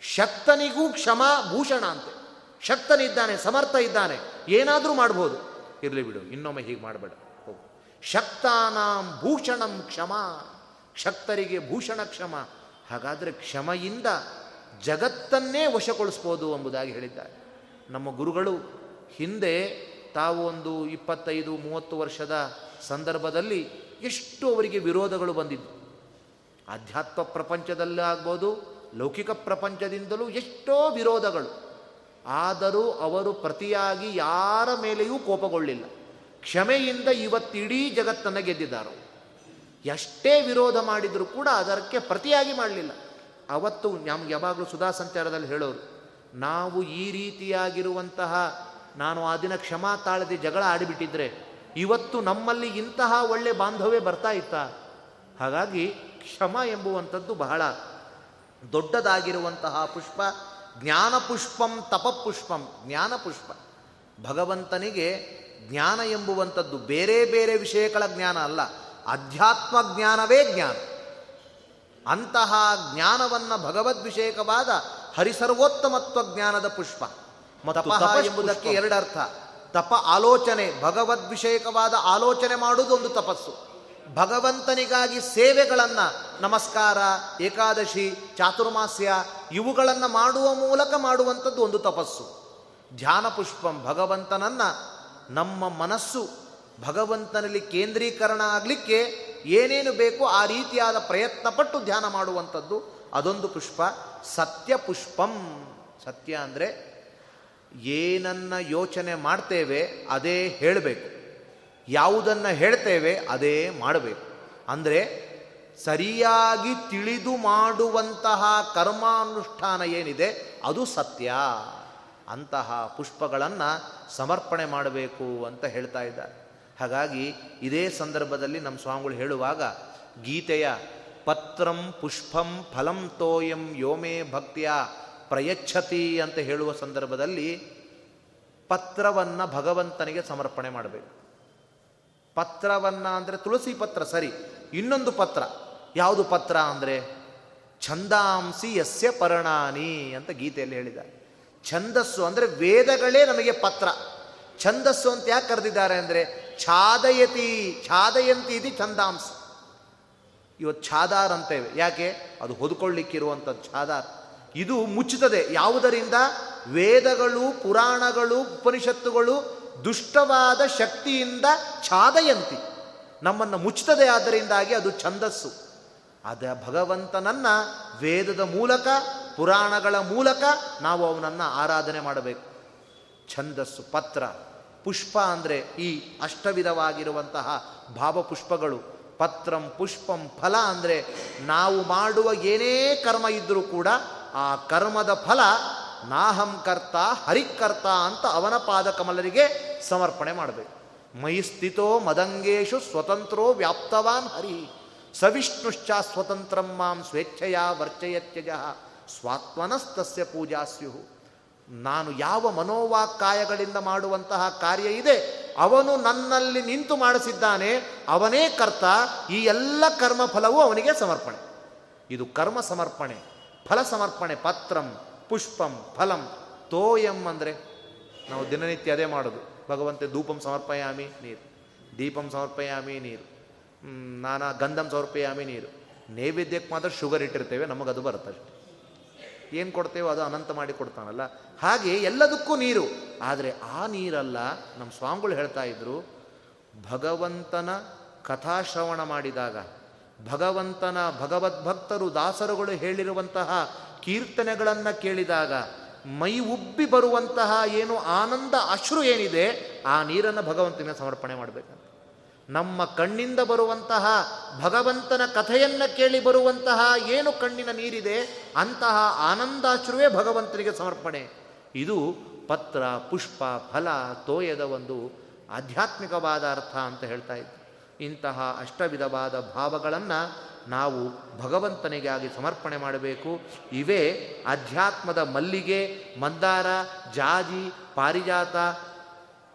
ಶಕ್ತನಿಗೂ ಕ್ಷಮಾ ಭೂಷಣ ಅಂತೆ. ಶಕ್ತನಿದ್ದಾನೆ, ಸಮರ್ಥ ಇದ್ದಾನೆ. ಏನಾದರೂ ಮಾಡ್ಬೋದು. ಇರಲಿ ಬಿಡು, ಇನ್ನೊಮ್ಮೆ ಹೀಗೆ ಮಾಡಬೇಡ. ಹೋಗು. ಶಕ್ತಾನಾಂ ಭೂಷಣಂ ಕ್ಷಮ. ಶಕ್ತರಿಗೆ ಭೂಷಣ ಕ್ಷಮ. ಹಾಗಾದರೆ ಕ್ಷಮೆಯಿಂದ ಜಗತ್ತನ್ನೇ ವಶಗೊಳಿಸ್ಬೋದು ಎಂಬುದಾಗಿ ಹೇಳಿದ್ದಾರೆ. ನಮ್ಮ ಗುರುಗಳು ಹಿಂದೆ ತಾವು ಒಂದು ಇಪ್ಪತ್ತೈದು, ಮೂವತ್ತು ವರ್ಷದ ಸಂದರ್ಭದಲ್ಲಿ ಎಷ್ಟು ಅವರಿಗೆ ವಿರೋಧಗಳು ಬಂದಿದ್ದು ಆಧ್ಯಾತ್ಮ ಪ್ರಪಂಚದಲ್ಲಿ ಆಗ್ಬೋದು, ಲೌಕಿಕ ಪ್ರಪಂಚದಿಂದಲೂ ಎಷ್ಟೋ ವಿರೋಧಗಳು. ಆದರೂ ಅವರು ಪ್ರತಿಯಾಗಿ ಯಾರ ಮೇಲೆಯೂ ಕೋಪಗೊಳ್ಳಿಲ್ಲ. ಕ್ಷಮೆಯಿಂದ ಇವತ್ತಿಡೀ ಜಗತ್ತನ್ನು ಗೆದ್ದಿದ್ದಾರೆ. ಎಷ್ಟೇ ವಿರೋಧ ಮಾಡಿದರೂ ಕೂಡ ಅದಕ್ಕೆ ಪ್ರತಿಯಾಗಿ ಮಾಡಲಿಲ್ಲ. ಅವತ್ತು ನಮ್ಗೆ ಯಾವಾಗಲೂ ಸುಧಾ ಸಂಚಾರದಲ್ಲಿ ಹೇಳೋರು, ನಾವು ಈ ರೀತಿಯಾಗಿರುವಂತಹ ನಾನು ಆ ದಿನ ಕ್ಷಮಾ ತಾಳದೆ ಜಗಳ ಆಡಿಬಿಟ್ಟಿದ್ರೆ ಇವತ್ತು ನಮ್ಮಲ್ಲಿ ಇಂತಹ ಒಳ್ಳೆ ಬಾಂಧವ್ಯ ಬರ್ತಾ ಇತ್ತ? ಹಾಗಾಗಿ ಕ್ಷಮ ಎಂಬುವಂಥದ್ದು ಬಹಳ ದೊಡ್ಡದಾಗಿರುವಂತಹ ಪುಷ್ಪ. ಜ್ಞಾನ ಪುಷ್ಪಂ ತಪಪುಷ್ಪಂ ಜ್ಞಾನ ಪುಷ್ಪ ಭಗವಂತನಿಗೆ ಜ್ಞಾನ ಎಂಬುವಂಥದ್ದು ಬೇರೆ ಬೇರೆ ವಿಷಯಗಳ ಜ್ಞಾನ ಅಲ್ಲ. ಅಧ್ಯಾತ್ಮ ಜ್ಞಾನವೇ ಜ್ಞಾನ. ಅಂತಹ ಜ್ಞಾನವನ್ನು ಭಗವದ್ವಿಷಯಕವಾದ ಹರಿಸರ್ವೋತ್ತಮತ್ವ ಜ್ಞಾನದ ಪುಷ್ಪ. ತಪ ಎಂಬುದಕ್ಕೆ ಎರಡರ್ಥ. ತಪ ಆಲೋಚನೆ ಭಗವದ್ವಿಷಯಕವಾದ ಆಲೋಚನೆ ಮಾಡುವುದು ಒಂದು ತಪಸ್ಸು. ಭಗವಂತನಿಗಾಗಿ ಸೇವೆಗಳನ್ನು ನಮಸ್ಕಾರ ಏಕಾದಶಿ ಚಾತುರ್ಮಾಸ್ಯ ಇವುಗಳನ್ನು ಮಾಡುವ ಮೂಲಕ ಮಾಡುವಂಥದ್ದು ಒಂದು ತಪಸ್ಸು. ಧ್ಯಾನ ಪುಷ್ಪಂ ಭಗವಂತನನ್ನು ನಮ್ಮ ಮನಸ್ಸು ಭಗವಂತನಲ್ಲಿ ಕೇಂದ್ರೀಕರಣ ಆಗಲಿಕ್ಕೆ ಏನೇನು ಬೇಕೋ ಆ ರೀತಿಯಾದ ಪ್ರಯತ್ನ ಪಟ್ಟು ಧ್ಯಾನ ಮಾಡುವಂಥದ್ದು ಅದೊಂದು ಪುಷ್ಪ. ಸತ್ಯ ಪುಷ್ಪಂ. ಸತ್ಯ ಅಂದರೆ ಏನನ್ನ ಯೋಚನೆ ಮಾಡ್ತೇವೆ, ಅದೇ ಹೇಳಬೇಕು. ಯಾವುದನ್ನು ಹೇಳ್ತೇವೆ, ಅದೇ ಮಾಡಬೇಕು. ಅಂದರೆ, ಸರಿಯಾಗಿ ತಿಳಿದು ಮಾಡುವಂತಹ ಕರ್ಮಾನುಷ್ಠಾನ ಏನಿದೆ, ಅದು ಸತ್ಯ. ಅಂತಹ ಪುಷ್ಪಗಳನ್ನು ಸಮರ್ಪಣೆ ಮಾಡಬೇಕು ಅಂತ ಹೇಳ್ತಾ ಇದ್ದಾರೆ. ಹಾಗಾಗಿ, ಇದೇ ಸಂದರ್ಭದಲ್ಲಿ ನಮ್ಮ ಸ್ವಾಮಿಗಳು ಹೇಳುವಾಗ, ಗೀತೆಯ ಪತ್ರಂ ಪುಷ್ಪಂ ಫಲಂ ತೋಯಂ ಯೋಮೇ ಭಕ್ತಿಯ ಪ್ರಯಚ್ಛತಿ ಅಂತ ಹೇಳುವ ಸಂದರ್ಭದಲ್ಲಿ ಪತ್ರವನ್ನು ಭಗವಂತನಿಗೆ ಸಮರ್ಪಣೆ ಮಾಡಬೇಕು. ಪತ್ರವನ್ನು ಅಂದರೆ ತುಳಸಿ ಪತ್ರ ಸರಿ, ಇನ್ನೊಂದು ಪತ್ರ, ಯಾವುದು ಪತ್ರ ಅಂದರೆ, ಛಂದಾಂಸಿ ಯಸ್ಯ ಪರಣಾನಿ ಅಂತ ಗೀತೆಯಲ್ಲಿ ಹೇಳಿದ ಛಂದಸ್ಸು ಅಂದರೆ ವೇದಗಳೇ ನಮಗೆ ಪತ್ರ. ಛಂದಸ್ಸು ಅಂತ ಯಾಕೆ ಕರೆದಿದ್ದಾರೆ ಅಂದರೆ, ಛಾದಯತಿ, ಛಾದಯಂತಿ ಇದು ಛಂದಾಂಸ. ಇವತ್ತು ಛಾದಾರ್ ಅಂತೇವೆ. ಯಾಕೆ? ಅದು ಹೊದ್ಕೊಳ್ಳಿಕ್ಕಿರುವಂಥದ್ದು ಛಾದಾರ್. ಇದು ಮುಚ್ಚುತ್ತದೆ. ಯಾವುದರಿಂದ? ವೇದಗಳು, ಪುರಾಣಗಳು, ಉಪನಿಷತ್ತುಗಳು ದುಷ್ಟವಾದ ಶಕ್ತಿಯಿಂದ ಛಾದಯಂತಿ. ನಮ್ಮನ್ನು ಮುಚ್ಚುತ್ತದೆ ಆದ್ದರಿಂದಾಗಿ ಅದು ಛಂದಸ್ಸು. ಅದ ಭಗವಂತನನ್ನ ವೇದದ ಮೂಲಕ, ಪುರಾಣಗಳ ಮೂಲಕ ನಾವು ಅವನನ್ನು ಆರಾಧನೆ ಮಾಡಬೇಕು. ಛಂದಸ್ಸು ಪತ್ರ, ಪುಷ್ಪ ಅಂದರೆ ಈ ಅಷ್ಟವಿಧವಾಗಿರುವಂತಹ ಭಾವಪುಷ್ಪಗಳು. ಪತ್ರಂ ಪುಷ್ಪಂ ಫಲ ಅಂದರೆ ನಾವು ಮಾಡುವ ಏನೇ ಕರ್ಮ ಇದ್ದರೂ ಕೂಡ ಆ ಕರ್ಮದ ಫಲ ನಾಹಂ ಕರ್ತ ಹರಿಕರ್ತ ಅಂತ ಅವನ ಪಾದಕಮಲರಿಗೆ ಸಮರ್ಪಣೆ ಮಾಡಬೇಕು. ಮೈ ಸ್ಥಿತೋ ಮದಂಗೇಶು ಸ್ವತಂತ್ರೋ ವ್ಯಾಪ್ತವಾನ್ ಹರಿ. ಸವಿಷ್ಣುಶ್ಚ ಸ್ವತಂತ್ರಂ ಮಾಂ ಸ್ವೇಚ್ಛೆಯ ವರ್ಚಯತ್ಯಜ. ಸ್ವಾತ್ಮನಸ್ತಸ್ಯ ಪೂಜಾಸ್ಯು. ನಾನು ಯಾವ ಮನೋವಾಕ್ಕಾಯಗಳಿಂದ ಮಾಡುವಂತಹ ಕಾರ್ಯ ಇದೆ, ಅವನು ನನ್ನಲ್ಲಿ ನಿಂತು ಮಾಡಿಸಿದ್ದಾನೆ, ಅವನೇ ಕರ್ತ, ಈ ಎಲ್ಲ ಕರ್ಮಫಲವೂ ಅವನಿಗೆ ಸಮರ್ಪಣೆ. ಇದು ಕರ್ಮ ಸಮರ್ಪಣೆ. ಫಲ ಸಮರ್ಪಣೆ ಪತ್ರಂ, ಪುಷ್ಪಂ, ಫಲಂ, ತೋಯಂ ಅಂದರೆ ನಾವು ದಿನನಿತ್ಯ ಅದೇ ಮಾಡೋದು. ಭಗವಂತೆ ಧೂಪಂ ಸಮರ್ಪಯಾಮಿ ನೀರು. ದೀಪಂ ಸಮರ್ಪಯಾಮಿ ನೀರು. ನಾನಾ ಗಂಧಂ ಸಮರ್ಪಯಾಮಿ ನೀರು. ನೈವೇದ್ಯಕ್ಕೆ ಮಾತ್ರ ಶುಗರ್ ಇಟ್ಟಿರ್ತೇವೆ, ನಮಗೆ ಅದು ಬರುತ್ತೆ ಅಷ್ಟೆ. ಏನು ಕೊಡ್ತೇವೋ ಅದು ಅನಂತ ಮಾಡಿ ಕೊಡ್ತಾನಲ್ಲ. ಹಾಗೆ ಎಲ್ಲದಕ್ಕೂ ನೀರು. ಆದರೆ ಆ ನೀರಲ್ಲ ನಮ್ಮ ಸ್ವಾಮಿಗಳು ಹೇಳ್ತಾ ಇದ್ರು, ಭಗವಂತನ ಕಥಾಶ್ರವಣ ಮಾಡಿದಾಗ ಭಗವಂತನ ಭಗವದ್ಭಕ್ತರು ದಾಸರುಗಳು ಹೇಳಿರುವಂತಹ ಕೀರ್ತನೆಗಳನ್ನು ಕೇಳಿದಾಗ ಮೈ ಉಬ್ಬಿ ಬರುವಂತಹ ಏನು ಆನಂದ ಅಶ್ರು ಏನಿದೆ ಆ ನೀರನ್ನು ಭಗವಂತನ ಸಮರ್ಪಣೆ ಮಾಡಬೇಕಂತ. ನಮ್ಮ ಕಣ್ಣಿಂದ ಬರುವಂತಹ ಭಗವಂತನ ಕಥೆಯನ್ನು ಕೇಳಿ ಬರುವಂತಹ ಏನು ಕಣ್ಣಿನ ನೀರಿದೆ ಅಂತಹ ಆನಂದಾಶ್ರುವೇ ಭಗವಂತನಿಗೆ ಸಮರ್ಪಣೆ. ಇದು ಪತ್ರ, ಪುಷ್ಪ, ಫಲ, ತೋಯದ ಒಂದು ಆಧ್ಯಾತ್ಮಿಕವಾದ ಅರ್ಥ ಅಂತ ಹೇಳ್ತಾ ಇದ್ದೆ. ಇಂತಹ ಅಷ್ಟವಿಧವಾದ ಭಾವಗಳನ್ನು ನಾವು ಭಗವಂತನಿಗಾಗಿ ಸಮರ್ಪಣೆ ಮಾಡಬೇಕು. ಇವೇ ಅಧ್ಯಾತ್ಮದ ಮಲ್ಲಿಗೆ, ಮಂದಾರ, ಜಾಜಿ, ಪಾರಿಜಾತ,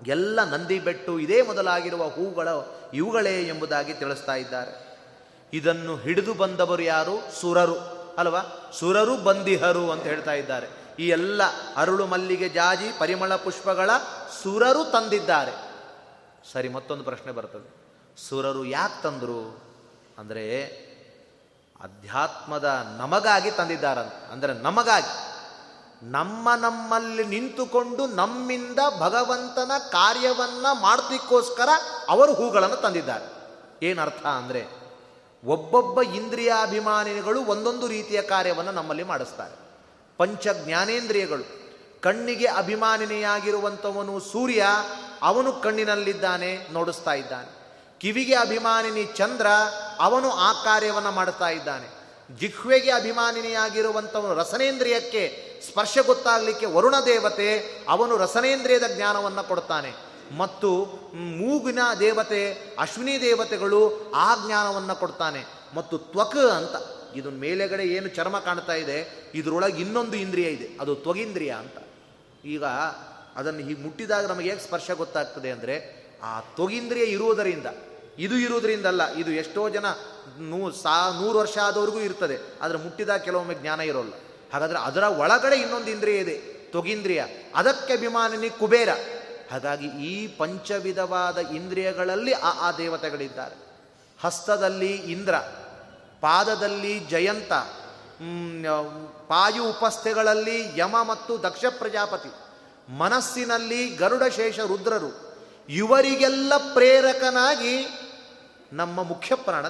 ಎಲ್ಲ ನಂದಿ ಬೆಟ್ಟು ಇದೇ ಮೊದಲಾಗಿರುವ ಹೂಗಳ ಇವುಗಳೇ ಎಂಬುದಾಗಿ ತಿಳಿಸ್ತಾ ಇದ್ದಾರೆ. ಇದನ್ನು ಹಿಡಿದು ಬಂದವರು ಯಾರು? ಸುರರು. ಅಲ್ವಾ? ಸುರರು ಬಂದಿಹರು ಅಂತ ಹೇಳ್ತಾ ಇದ್ದಾರೆ. ಈ ಎಲ್ಲ ಅರುಳು ಮಲ್ಲಿಗೆ, ಜಾಜಿ, ಪರಿಮಳ ಪುಷ್ಪಗಳ ಸುರರು ತಂದಿದ್ದಾರೆ. ಸರಿ, ಮತ್ತೊಂದು ಪ್ರಶ್ನೆ ಬರ್ತದೆ. ಸುರರು ಯಾಕೆ ತಂದರು ಅಂದರೆ ಅಧ್ಯಾತ್ಮದ ನಮಗಾಗಿ ತಂದಿದ್ದಾರೆ ಅಂದರೆ ನಮಗಾಗಿ. ನಮ್ಮ ನಮ್ಮಲ್ಲಿ ನಿಂತುಕೊಂಡು ನಮ್ಮಿಂದ ಭಗವಂತನ ಕಾರ್ಯವನ್ನ ಮಾಡ್ತಿಕ್ಕೋಸ್ಕರ ಅವರು ಹೂಗಳನ್ನು ತಂದಿದ್ದಾರೆ. ಏನರ್ಥ ಅಂದರೆ ಒಬ್ಬೊಬ್ಬ ಇಂದ್ರಿಯಾಭಿಮಾನಿಗಳು ಒಂದೊಂದು ರೀತಿಯ ಕಾರ್ಯವನ್ನು ನಮ್ಮಲ್ಲಿ ಮಾಡಿಸ್ತಾರೆ. ಪಂಚ ಜ್ಞಾನೇಂದ್ರಿಯಗಳು ಕಣ್ಣಿಗೆ ಅಭಿಮಾನಿನಿಯಾಗಿರುವಂಥವನು ಸೂರ್ಯ, ಅವನು ಕಣ್ಣಿನಲ್ಲಿದ್ದಾನೆ, ನೋಡಿಸ್ತಾ ಇದ್ದಾನೆ. ಕಿವಿಗೆ ಅಭಿಮಾನಿನಿ ಚಂದ್ರ ಅವನು ಆ ಕಾರ್ಯವನ್ನು ಮಾಡ್ತಾ ಇದ್ದಾನೆ. ಜಿಹ್ವೆಗೆ ಅಭಿಮಾನಿನಿಯಾಗಿರುವಂಥವನು ರಸನೇಂದ್ರಿಯಕ್ಕೆ ಸ್ಪರ್ಶ ಗೊತ್ತಾಗಲಿಕ್ಕೆ ವರುಣ ದೇವತೆ ಅವನು ರಸನೇಂದ್ರಿಯದ ಜ್ಞಾನವನ್ನು ಕೊಡ್ತಾನೆ. ಮತ್ತು ಮೂಗಿನ ದೇವತೆ, ಅಶ್ವಿನಿ ದೇವತೆಗಳು ಆ ಜ್ಞಾನವನ್ನು ಕೊಡ್ತಾನೆ. ಮತ್ತು ತ್ವಕ್ ಅಂತ ಇದು ಮೇಲೆಗಡೆ ಏನು ಚರ್ಮ ಕಾಣ್ತಾ ಇದೆ, ಇದರೊಳಗೆ ಇನ್ನೊಂದು ಇಂದ್ರಿಯ ಇದೆ, ಅದು ತ್ವಗಿಂದ್ರಿಯ ಅಂತ. ಈಗ ಅದನ್ನು ಹೀಗೆ ಮುಟ್ಟಿದಾಗ ನಮಗೆ ಹೇಗೆ ಸ್ಪರ್ಶ ಗೊತ್ತಾಗ್ತದೆ ಅಂದರೆ, ಆ ತ್ವಗಿಂದ್ರಿಯ ಇರುವುದರಿಂದ. ಇದು ಇರುವುದರಿಂದಲ್ಲ, ಇದು ಎಷ್ಟೋ ಜನ ನೂ, ಸಾ, ನೂರು ವರ್ಷ ಆದವರೆಗೂ ಇರ್ತದೆ, ಆದರೆ ಮುಟ್ಟಿದ ಕೆಲವೊಮ್ಮೆ ಜ್ಞಾನ ಇರೋಲ್ಲ. ಹಾಗಾದರೆ ಅದರ ಒಳಗಡೆ ಇನ್ನೊಂದು ಇಂದ್ರಿಯ ಇದೆ, ತೊಗಿಂದ್ರಿಯ. ಅದಕ್ಕೆ ಅಭಿಮಾನಿನಿ ಕುಬೇರ. ಹಾಗಾಗಿ ಈ ಪಂಚವಿಧವಾದ ಇಂದ್ರಿಯಗಳಲ್ಲಿ ಆ ಆ ದೇವತೆಗಳಿದ್ದಾರೆ. ಹಸ್ತದಲ್ಲಿ ಇಂದ್ರ, ಪಾದದಲ್ಲಿ ಜಯಂತ ಪಾಯು ಉಪಸ್ಥೆಗಳಲ್ಲಿ ಯಮ ಮತ್ತು ದಕ್ಷ ಪ್ರಜಾಪತಿ, ಮನಸ್ಸಿನಲ್ಲಿ ಗರುಡಶೇಷ ರುದ್ರರು. ಇವರಿಗೆಲ್ಲ ಪ್ರೇರಕನಾಗಿ ನಮ್ಮ ಮುಖ್ಯ ಪ್ರಾಣ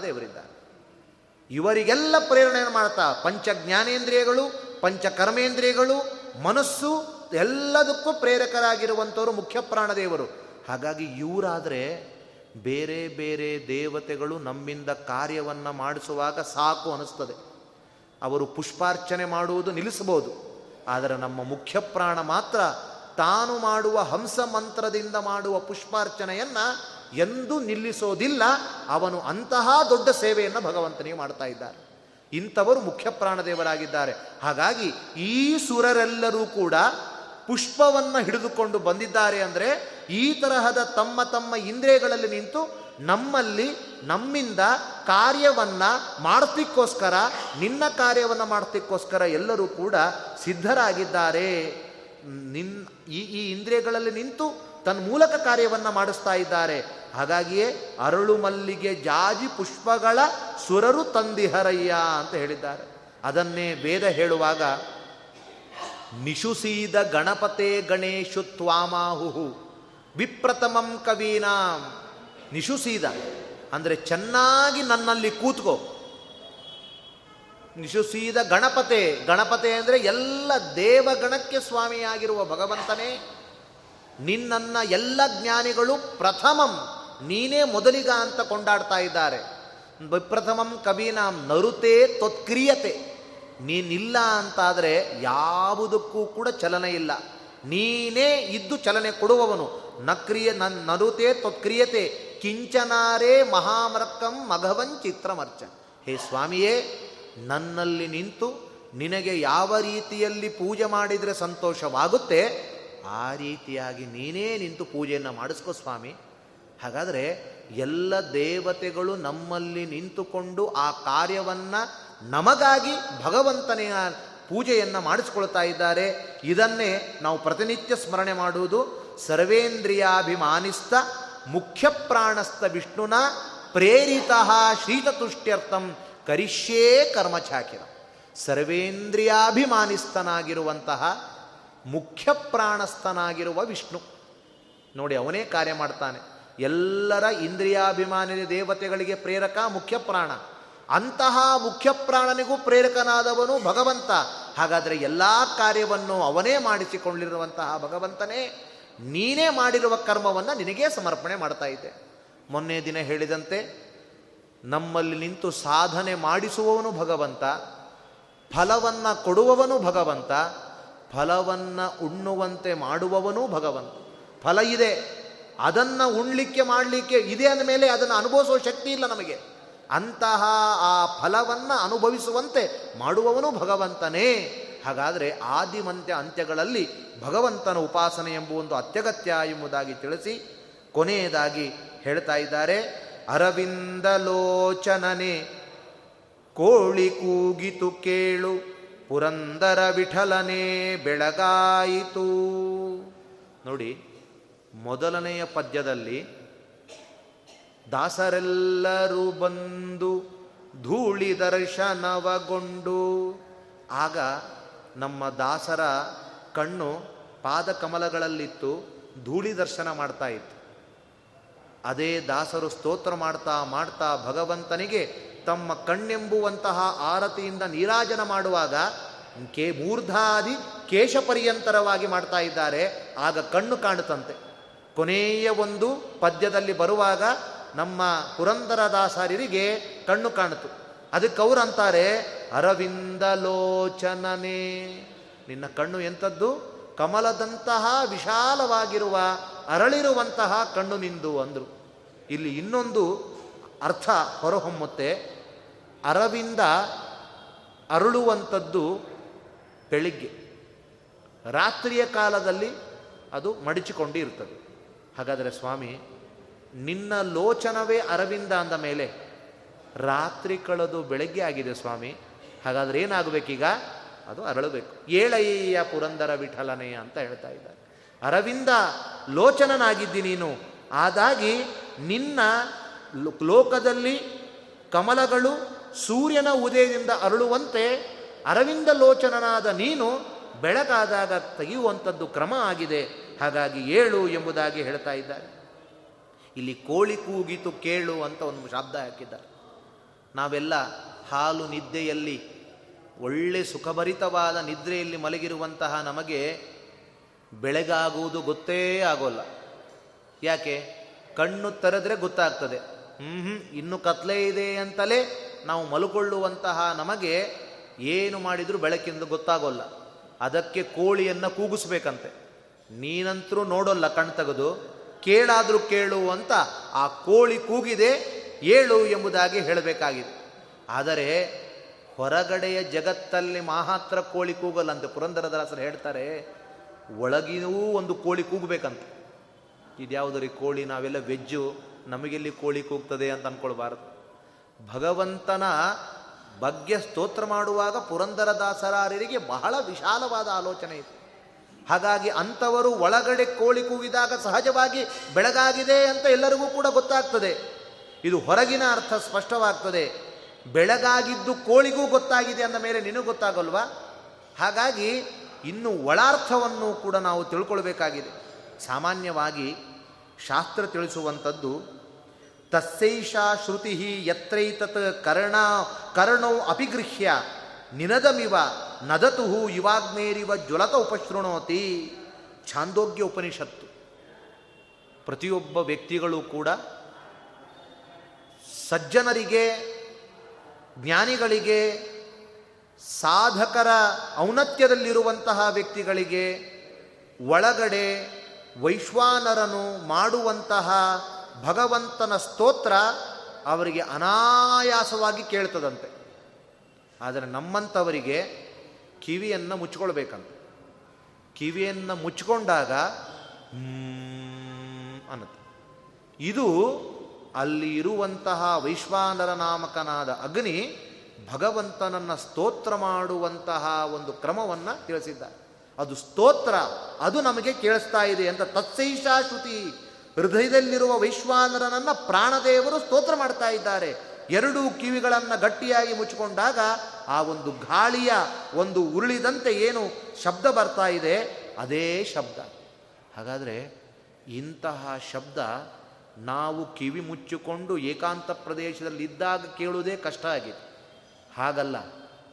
ಇವರಿಗೆಲ್ಲ ಪ್ರೇರಣೆಯನ್ನು ಮಾಡ್ತಾ ಪಂಚ ಜ್ಞಾನೇಂದ್ರಿಯಗಳು ಪಂಚ ಕರ್ಮೇಂದ್ರಿಯಗಳು ಮನಸ್ಸು ಎಲ್ಲದಕ್ಕೂ ಪ್ರೇರಕರಾಗಿರುವಂಥವರು ಮುಖ್ಯ ಪ್ರಾಣದೇವರು ಹಾಗಾಗಿ ಇವರಾದರೆ ಬೇರೆ ಬೇರೆ ದೇವತೆಗಳು ನಮ್ಮಿಂದ ಕಾರ್ಯವನ್ನು ಮಾಡಿಸುವಾಗ ಸಾಕು ಅನಿಸ್ತದೆ. ಅವರು ಪುಷ್ಪಾರ್ಚನೆ ಮಾಡುವುದು ನಿಲ್ಲಿಸಬಹುದು. ಆದರೆ ನಮ್ಮ ಮುಖ್ಯ ಪ್ರಾಣ ಮಾತ್ರ ತಾನು ಮಾಡುವ ಹಂಸ ಮಂತ್ರದಿಂದ ಮಾಡುವ ಪುಷ್ಪಾರ್ಚನೆಯನ್ನು ಎಂದೂ ನಿಲ್ಲಿಸೋದಿಲ್ಲ, ಅವನು ಅಂತಹ ದೊಡ್ಡ ಸೇವೆಯನ್ನು ಭಗವಂತನಿಗೆ ಮಾಡ್ತಾ ಇದ್ದಾರೆ. ಇಂಥವರು ಮುಖ್ಯ ಪ್ರಾಣದೇವರಾಗಿದ್ದಾರೆ. ಹಾಗಾಗಿ ಈ ಸುರರೆಲ್ಲರೂ ಕೂಡ ಪುಷ್ಪವನ್ನು ಹಿಡಿದುಕೊಂಡು ಬಂದಿದ್ದಾರೆ ಅಂದರೆ ಈ ತರಹದ ತಮ್ಮ ತಮ್ಮ ಇಂದ್ರಿಯಗಳಲ್ಲಿ ನಿಂತು ನಮ್ಮಲ್ಲಿ ನಮ್ಮಿಂದ ಕಾರ್ಯವನ್ನು ಮಾಡ್ತಿಕ್ಕೋಸ್ಕರ, ನಿನ್ನ ಕಾರ್ಯವನ್ನು ಮಾಡ್ತಿಕ್ಕೋಸ್ಕರ ಎಲ್ಲರೂ ಕೂಡ ಸಿದ್ಧರಾಗಿದ್ದಾರೆ. ನಿನ್ ಈ ಈ ಇಂದ್ರಿಯಗಳಲ್ಲಿ ನಿಂತು ತನ್ನ ಮೂಲಕ ಕಾರ್ಯವನ್ನು ಮಾಡಿಸ್ತಾ ಇದ್ದಾರೆ. ಹಾಗಾಗಿಯೇ ಅರಳು ಮಲ್ಲಿಗೆ ಜಾಜಿ ಪುಷ್ಪಗಳ ಸುರರು ತಂದಿಹರಯ್ಯ ಅಂತ ಹೇಳಿದ್ದಾರೆ. ಅದನ್ನೇ ವೇದ ಹೇಳುವಾಗ, ನಿಶುಸೀದ ಗಣಪತೆ ಗಣೇಶು ತ್ವಾಮಾಹುಹು ವಿಪ್ರಥಮಂ ಕವೀನಾಂ. ನಿಶುಸೀದ, ಅಂದರೆ ಚೆನ್ನಾಗಿ ನನ್ನಲ್ಲಿ ಕೂತ್ಕೋ. ನಿಶುಸೀದ ಗಣಪತೆ ಗಣಪತೆ ಅಂದರೆ ಎಲ್ಲ ದೇವಗಣಕ್ಕೆ ಸ್ವಾಮಿಯಾಗಿರುವ ಭಗವಂತನೇ. ನಿನ್ನನ್ನ ಎಲ್ಲ ಜ್ಞಾನಿಗಳು ಪ್ರಥಮಂ, ನೀನೇ ಮೊದಲಿಗ ಅಂತ ಕೊಂಡಾಡ್ತಾ ಇದ್ದಾರೆ. ವಿಪ್ರಥಮಂ ಕವೀನಾಂ, ನರುತೆ ತ್ವತ್ಕ್ರಿಯತೆ. ನೀನಿಲ್ಲ ಅಂತಾದರೆ ಯಾವುದಕ್ಕೂ ಕೂಡ ಚಲನೆ ಇಲ್ಲ. ನೀನೇ ಇದ್ದು ಚಲನೆ ಕೊಡುವವನು. ನಕ್ರಿಯ ನನ್, ನರುತೆ ತ್ವತ್ಕ್ರಿಯತೆ, ಕಿಂಚನಾರೇ ಮಹಾಮರಕ್ಕಂ ಮಘವನ್ ಚಿತ್ರಮರ್ಚ. ಹೇ ಸ್ವಾಮಿಯೇ, ನನ್ನಲ್ಲಿ ನಿಂತು ನಿನಗೆ ಯಾವ ರೀತಿಯಲ್ಲಿ ಪೂಜೆ ಮಾಡಿದರೆ ಸಂತೋಷವಾಗುತ್ತೆ? ಆ ರೀತಿಯಾಗಿ ನೀನೇ ನಿಂತು ಪೂಜೆಯನ್ನು ಮಾಡಿಸ್ಕೋ ಸ್ವಾಮಿ. ಹಾಗಾದರೆ ಎಲ್ಲ ದೇವತೆಗಳು ನಮ್ಮಲ್ಲಿ ನಿಂತುಕೊಂಡು ಆ ಕಾರ್ಯವನ್ನು ನಮಗಾಗಿ ಭಗವಂತನೆಯ ಪೂಜೆಯನ್ನು ಮಾಡಿಸ್ಕೊಳ್ತಾ ಇದ್ದಾರೆ. ಇದನ್ನೇ ನಾವು ಪ್ರತಿನಿತ್ಯ ಸ್ಮರಣೆ ಮಾಡುವುದು. ಸರ್ವೇಂದ್ರಿಯಾಭಿಮಾನಿಸ್ತ ಮುಖ್ಯ ಪ್ರಾಣಸ್ಥ ವಿಷ್ಣುನ ಪ್ರೇರಿತ ಶ್ರೀತತುಷ್ಟ್ಯರ್ಥಂ ಕರಿಷ್ಯೇ ಕರ್ಮಚಾಕಿರ ಸರ್ವೇಂದ್ರಿಯಾಭಿಮಾನಿಸ್ತನಾಗಿರುವಂತಹ ಮುಖ್ಯ ಪ್ರಾಣಸ್ಥನಾಗಿರುವ ವಿಷ್ಣು. ನೋಡಿ, ಅವನೇ ಕಾರ್ಯ ಮಾಡ್ತಾನೆ. ಎಲ್ಲರ ಇಂದ್ರಿಯಾಭಿಮಾನಿ ದೇವತೆಗಳಿಗೆ ಪ್ರೇರಕ ಮುಖ್ಯ ಪ್ರಾಣ ಅಂತಹ ಮುಖ್ಯ ಪ್ರಾಣನಿಗೂ ಪ್ರೇರಕನಾದವನು ಭಗವಂತ. ಹಾಗಾದರೆ ಎಲ್ಲ ಕಾರ್ಯವನ್ನು ಅವನೇ ಮಾಡಿಸಿಕೊಂಡಿರುವಂತಹ ಭಗವಂತನೇ ನೀನೇ ಮಾಡಿರುವ ಕರ್ಮವನ್ನು ನಿನಗೇ ಸಮರ್ಪಣೆ ಮಾಡ್ತಾ ಇದ್ದೆ. ಮೊನ್ನೆ ದಿನ ಹೇಳಿದಂತೆ, ನಮ್ಮಲ್ಲಿ ನಿಂತು ಸಾಧನೆ ಮಾಡಿಸುವವನು ಭಗವಂತ, ಫಲವನ್ನು ಕೊಡುವವನು ಭಗವಂತ ಫಲವನ್ನು ಉಣ್ಣುವಂತೆ ಮಾಡುವವನೂ ಭಗವಂತ ಫಲ ಇದೆ, ಅದನ್ನು ಉಣ್ಲಿಕ್ಕೆ ಮಾಡಲಿಕ್ಕೆ ಇದೆ ಅಂದಮೇಲೆ ಅದನ್ನು ಅನುಭವಿಸುವ ಶಕ್ತಿ ಇಲ್ಲ ನಮಗೆ. ಅಂತಹ ಆ ಫಲವನ್ನು ಅನುಭವಿಸುವಂತೆ ಮಾಡುವವನು ಭಗವಂತನೇ. ಹಾಗಾದರೆ ಆದಿಮಂತ್ಯ ಅಂತ್ಯಗಳಲ್ಲಿ ಭಗವಂತನ ಉಪಾಸನೆ ಎಂಬ ಒಂದು ಅತ್ಯಗತ್ಯ ಎಂಬುದಾಗಿ ತಿಳಿಸಿ, ಕೊನೆಯದಾಗಿ ಹೇಳ್ತಾ ಇದ್ದಾರೆ ಅರವಿಂದಲೋಚನನೆ ಕೋಳಿ ಕೂಗಿತು ಕೇಳು. ಪುರಂದರ ವಿಠಲನೇ ಬೆಳಗಾಯಿತು. ನೋಡಿ, ಮೊದಲನೆಯ ಪದ್ಯದಲ್ಲಿ ದಾಸರೆಲ್ಲರೂ ಬಂದು ಧೂಳಿ ದರ್ಶನವಗೊಂಡು, ಆಗ ನಮ್ಮ ದಾಸರ ಕಣ್ಣು ಪಾದಕಮಲಗಳಲ್ಲಿತ್ತು, ಧೂಳಿ ದರ್ಶನ ಮಾಡ್ತಾ ಇತ್ತು. ಅದೇ ದಾಸರು ಸ್ತೋತ್ರ ಮಾಡ್ತಾ ಮಾಡ್ತಾ ಭಗವಂತನಿಗೆ ತಮ್ಮ ಕಣ್ಣೆಂಬುವಂತಹ ಆರತಿಯಿಂದ ನೀರಾಜನ ಮಾಡುವಾಗ ಕೇ ಮೂರ್ಧಾದಿ ಕೇಶಪರ್ಯಂತರವಾಗಿ ಮಾಡ್ತಾ ಇದ್ದಾರೆ. ಆಗ ಕಣ್ಣು ಕಾಣುತ್ತಂತೆ. ಕೊನೆಯ ಒಂದು ಪದ್ಯದಲ್ಲಿ ಬರುವಾಗ ನಮ್ಮ ಪುರಂದರದಾಸರಿಗೆ ಕಣ್ಣು ಕಾಣಿತು ಅದಕ್ಕೆ ಅಂತಾರೆ ಅರವಿಂದಲೋಚನನೇ ನಿನ್ನ ಕಣ್ಣು ಎಂಥದ್ದು? ಕಮಲದಂತಹ ವಿಶಾಲವಾಗಿರುವ ಅರಳಿರುವಂತಹ ಕಣ್ಣು ನಿಂದು, ಅಂದರು. ಇಲ್ಲಿ ಇನ್ನೊಂದು ಅರ್ಥ ಹೊರಹೊಮ್ಮುತ್ತೆ. ಅರವಿಂದ ಅರಳುವಂಥದ್ದು ಬೆಳಿಗ್ಗೆ. ರಾತ್ರಿಯ ಕಾಲದಲ್ಲಿ ಅದು ಮಡಿಚಿಕೊಂಡು ಇರ್ತದೆ ಹಾಗಾದರೆ ಸ್ವಾಮಿ, ನಿನ್ನ ಲೋಚನವೇ ಅರವಿಂದ ಅಂದ ಮೇಲೆ ರಾತ್ರಿ ಕಳೆದು ಬೆಳಗ್ಗೆ ಆಗಿದೆ ಸ್ವಾಮಿ. ಹಾಗಾದ್ರೆ ಏನಾಗಬೇಕೀಗ? ಅದು ಅರಳಬೇಕು. ಏಳಯ್ಯ ಪುರಂದರ ವಿಠಲನೆ ಅಂತ ಹೇಳ್ತಾ ಇದ್ದಾರೆ. ಅರವಿಂದ ಲೋಚನನಾಗಿದ್ದಿ ನೀನು. ಆದಾಗಿ ನಿನ್ನ ಲೋಕದಲ್ಲಿ ಕಮಲಗಳು ಸೂರ್ಯನ ಉದಯದಿಂದ ಅರಳುವಂತೆ ಅರವಿಂದ ಲೋಚನನಾದ ನೀನು ಬೆಳಕಾದಾಗ ತೆಗೆಯುವಂಥದ್ದು ಕ್ರಮ ಆಗಿದೆ. ಹಾಗಾಗಿ ಏಳು ಎಂಬುದಾಗಿ ಹೇಳ್ತಾ ಇದ್ದಾರೆ. ಇಲ್ಲಿ ಕೋಳಿ ಕೂಗಿತು ಕೇಳು ಅಂತ ಒಂದು ಶಬ್ದ ಹಾಕಿದ್ದಾರೆ. ನಾವೆಲ್ಲ ಹಾಲು ನಿದ್ದೆಯಲ್ಲಿ ಒಳ್ಳೆ ಸುಖಭರಿತವಾದ ನಿದ್ರೆಯಲ್ಲಿ ಮಲಗಿರುವಂತಹ ನಮಗೆ ಬೆಳಗಾಗುವುದು ಗೊತ್ತೇ ಆಗೋಲ್ಲ. ಯಾಕೆ? ಕಣ್ಣು ತೆರೆದ್ರೆ ಗೊತ್ತಾಗ್ತದೆ. ಹ್ಞೂ ಇನ್ನು ಕತ್ಲೆ ಇದೆ ಅಂತಲೇ ನಾವು ಮಲ್ಕೊಳ್ಳುವಂತಹ ನಮಗೆ ಏನು ಮಾಡಿದರೂ ಬೆಳಕಿಂದ ಗೊತ್ತಾಗೋಲ್ಲ. ಅದಕ್ಕೆ ಕೋಳಿಯನ್ನು ಕೂಗಿಸ್ಬೇಕಂತೆ. ನೀನಂತರೂ ನೋಡೋಲ್ಲ ಕಣ್ ತೆಗೆದು. ಕೇಳಾದರೂ ಕೇಳು ಅಂತ ಆ ಕೋಳಿ ಕೂಗಿದೆ, ಏಳು ಎಂಬುದಾಗಿ ಹೇಳಬೇಕಾಗಿದೆ. ಆದರೆ ಹೊರಗಡೆಯ ಜಗತ್ತಲ್ಲಿ ಮಾತ್ರ ಕೋಳಿ ಕೂಗಲ್ಲಂತೆ. ಪುರಂದರದಾಸರು ಹೇಳ್ತಾರೆ, ಒಳಗಿನೂ ಒಂದು ಕೋಳಿ ಕೂಗಬೇಕಂತ. ಇದ್ಯಾವುದರಿ ಕೋಳಿ? ನಾವೆಲ್ಲ ವೆಜ್ಜು. ನಮಗೆಲ್ಲಿ ಕೋಳಿ ಕೂಗ್ತದೆ ಅಂತ ಅಂದ್ಕೊಳ್ಬಾರ್ದು ಭಗವಂತನ ಬಗ್ಗೆ ಸ್ತೋತ್ರ ಮಾಡುವಾಗ ಪುರಂದರದಾಸರಾರರಿಗೆ ಬಹಳ ವಿಶಾಲವಾದ ಆಲೋಚನೆ ಇತ್ತು ಹಾಗಾಗಿ ಅಂಥವರು ಒಳಗಡೆ ಕೋಳಿ ಕೂಗಿದಾಗ ಸಹಜವಾಗಿ ಬೆಳಗಾಗಿದೆ ಅಂತ ಎಲ್ಲರಿಗೂ ಕೂಡ ಗೊತ್ತಾಗ್ತದೆ. ಇದು ಹೊರಗಿನ ಅರ್ಥ ಸ್ಪಷ್ಟವಾಗ್ತದೆ. ಬೆಳಗಾಗಿದ್ದು ಕೋಳಿಗೂ ಗೊತ್ತಾಗಿದೆ ಅಂದ ಮೇಲೆ ನಿನಗೂ ಗೊತ್ತಾಗಲ್ವಾ? ಹಾಗಾಗಿ ಇನ್ನು ಒಳಾರ್ಥವನ್ನು ಕೂಡ ನಾವು ತಿಳ್ಕೊಳ್ಬೇಕಾಗಿದೆ. ಸಾಮಾನ್ಯವಾಗಿ ಶಾಸ್ತ್ರ ತಿಳಿಸುವಂಥದ್ದು, ತಸ್ಸೈಷಾ ಶ್ರುತಿ ಯತ್ರೈತತ್ ಕರ್ಣ, ಕರ್ಣೋ ಅಪಿಗೃಹ್ಯ ನಿನದಮಿವ ನದತುಹು ಯುವಾಗ್ನೇರಿವ ಜ್ವಲತ ಉಪಶೃಣೋತಿ. ಛಾಂದೋಗ್ಯ ಉಪನಿಷತ್ತು. ಪ್ರತಿಯೊಬ್ಬ ವ್ಯಕ್ತಿಗಳು ಕೂಡ ಸಜ್ಜನರಿಗೆ, ಜ್ಞಾನಿಗಳಿಗೆ, ಸಾಧಕರ ಔನ್ನತ್ಯದಲ್ಲಿರುವಂತಹ ವ್ಯಕ್ತಿಗಳಿಗೆ ಒಳಗಡೆ ವೈಶ್ವಾನರನು ಮಾಡುವಂತಹ ಭಗವಂತನ ಸ್ತೋತ್ರ ಅವರಿಗೆ ಅನಾಯಾಸವಾಗಿ ಕೇಳ್ತದಂತೆ. ಆದರೆ ನಮ್ಮಂಥವರಿಗೆ ಕಿವಿಯನ್ನು ಮುಚ್ಕೊಳ್ಬೇಕಂತ. ಕಿವಿಯನ್ನು ಮುಚ್ಕೊಂಡಾಗ ಅನ್ನತ್ತೆ. ಇದು ಅಲ್ಲಿ ಇರುವಂತಹ ವೈಶ್ವಾನರ ನಾಮಕನಾದ ಅಗ್ನಿ ಭಗವಂತನನ್ನು ಸ್ತೋತ್ರ ಮಾಡುವಂತಹ ಒಂದು ಕ್ರಮವನ್ನು ತಿಳಿಸಿದ್ದಾರೆ ಅದು ಸ್ತೋತ್ರ, ಅದು ನಮಗೆ ಕೇಳಿಸ್ತಾ ಇದೆ ಅಂತ ತತ್ಸೈಷಾ ಶ್ರುತಿ. ಹೃದಯದಲ್ಲಿರುವ ವೈಶ್ವಾನರನನ್ನ ಪ್ರಾಣದೇವರು ಸ್ತೋತ್ರ ಮಾಡ್ತಾ ಇದ್ದಾರೆ. ಎರಡೂ ಕಿವಿಗಳನ್ನು ಗಟ್ಟಿಯಾಗಿ ಮುಚ್ಚಿಕೊಂಡಾಗ ಆ ಒಂದು ಗಾಳಿಯ ಒಂದು ಉರುಳಿದಂತೆ ಏನು ಶಬ್ದ ಬರ್ತಾ ಇದೆ? ಅದೇ ಶಬ್ದ. ಹಾಗಾದರೆ ಇಂತಹ ಶಬ್ದ ನಾವು ಕಿವಿ ಮುಚ್ಚಿಕೊಂಡು ಏಕಾಂತ ಪ್ರದೇಶದಲ್ಲಿ ಇದ್ದಾಗ ಕೇಳುವುದೇ ಕಷ್ಟ ಆಗಿದೆ. ಹಾಗಲ್ಲ,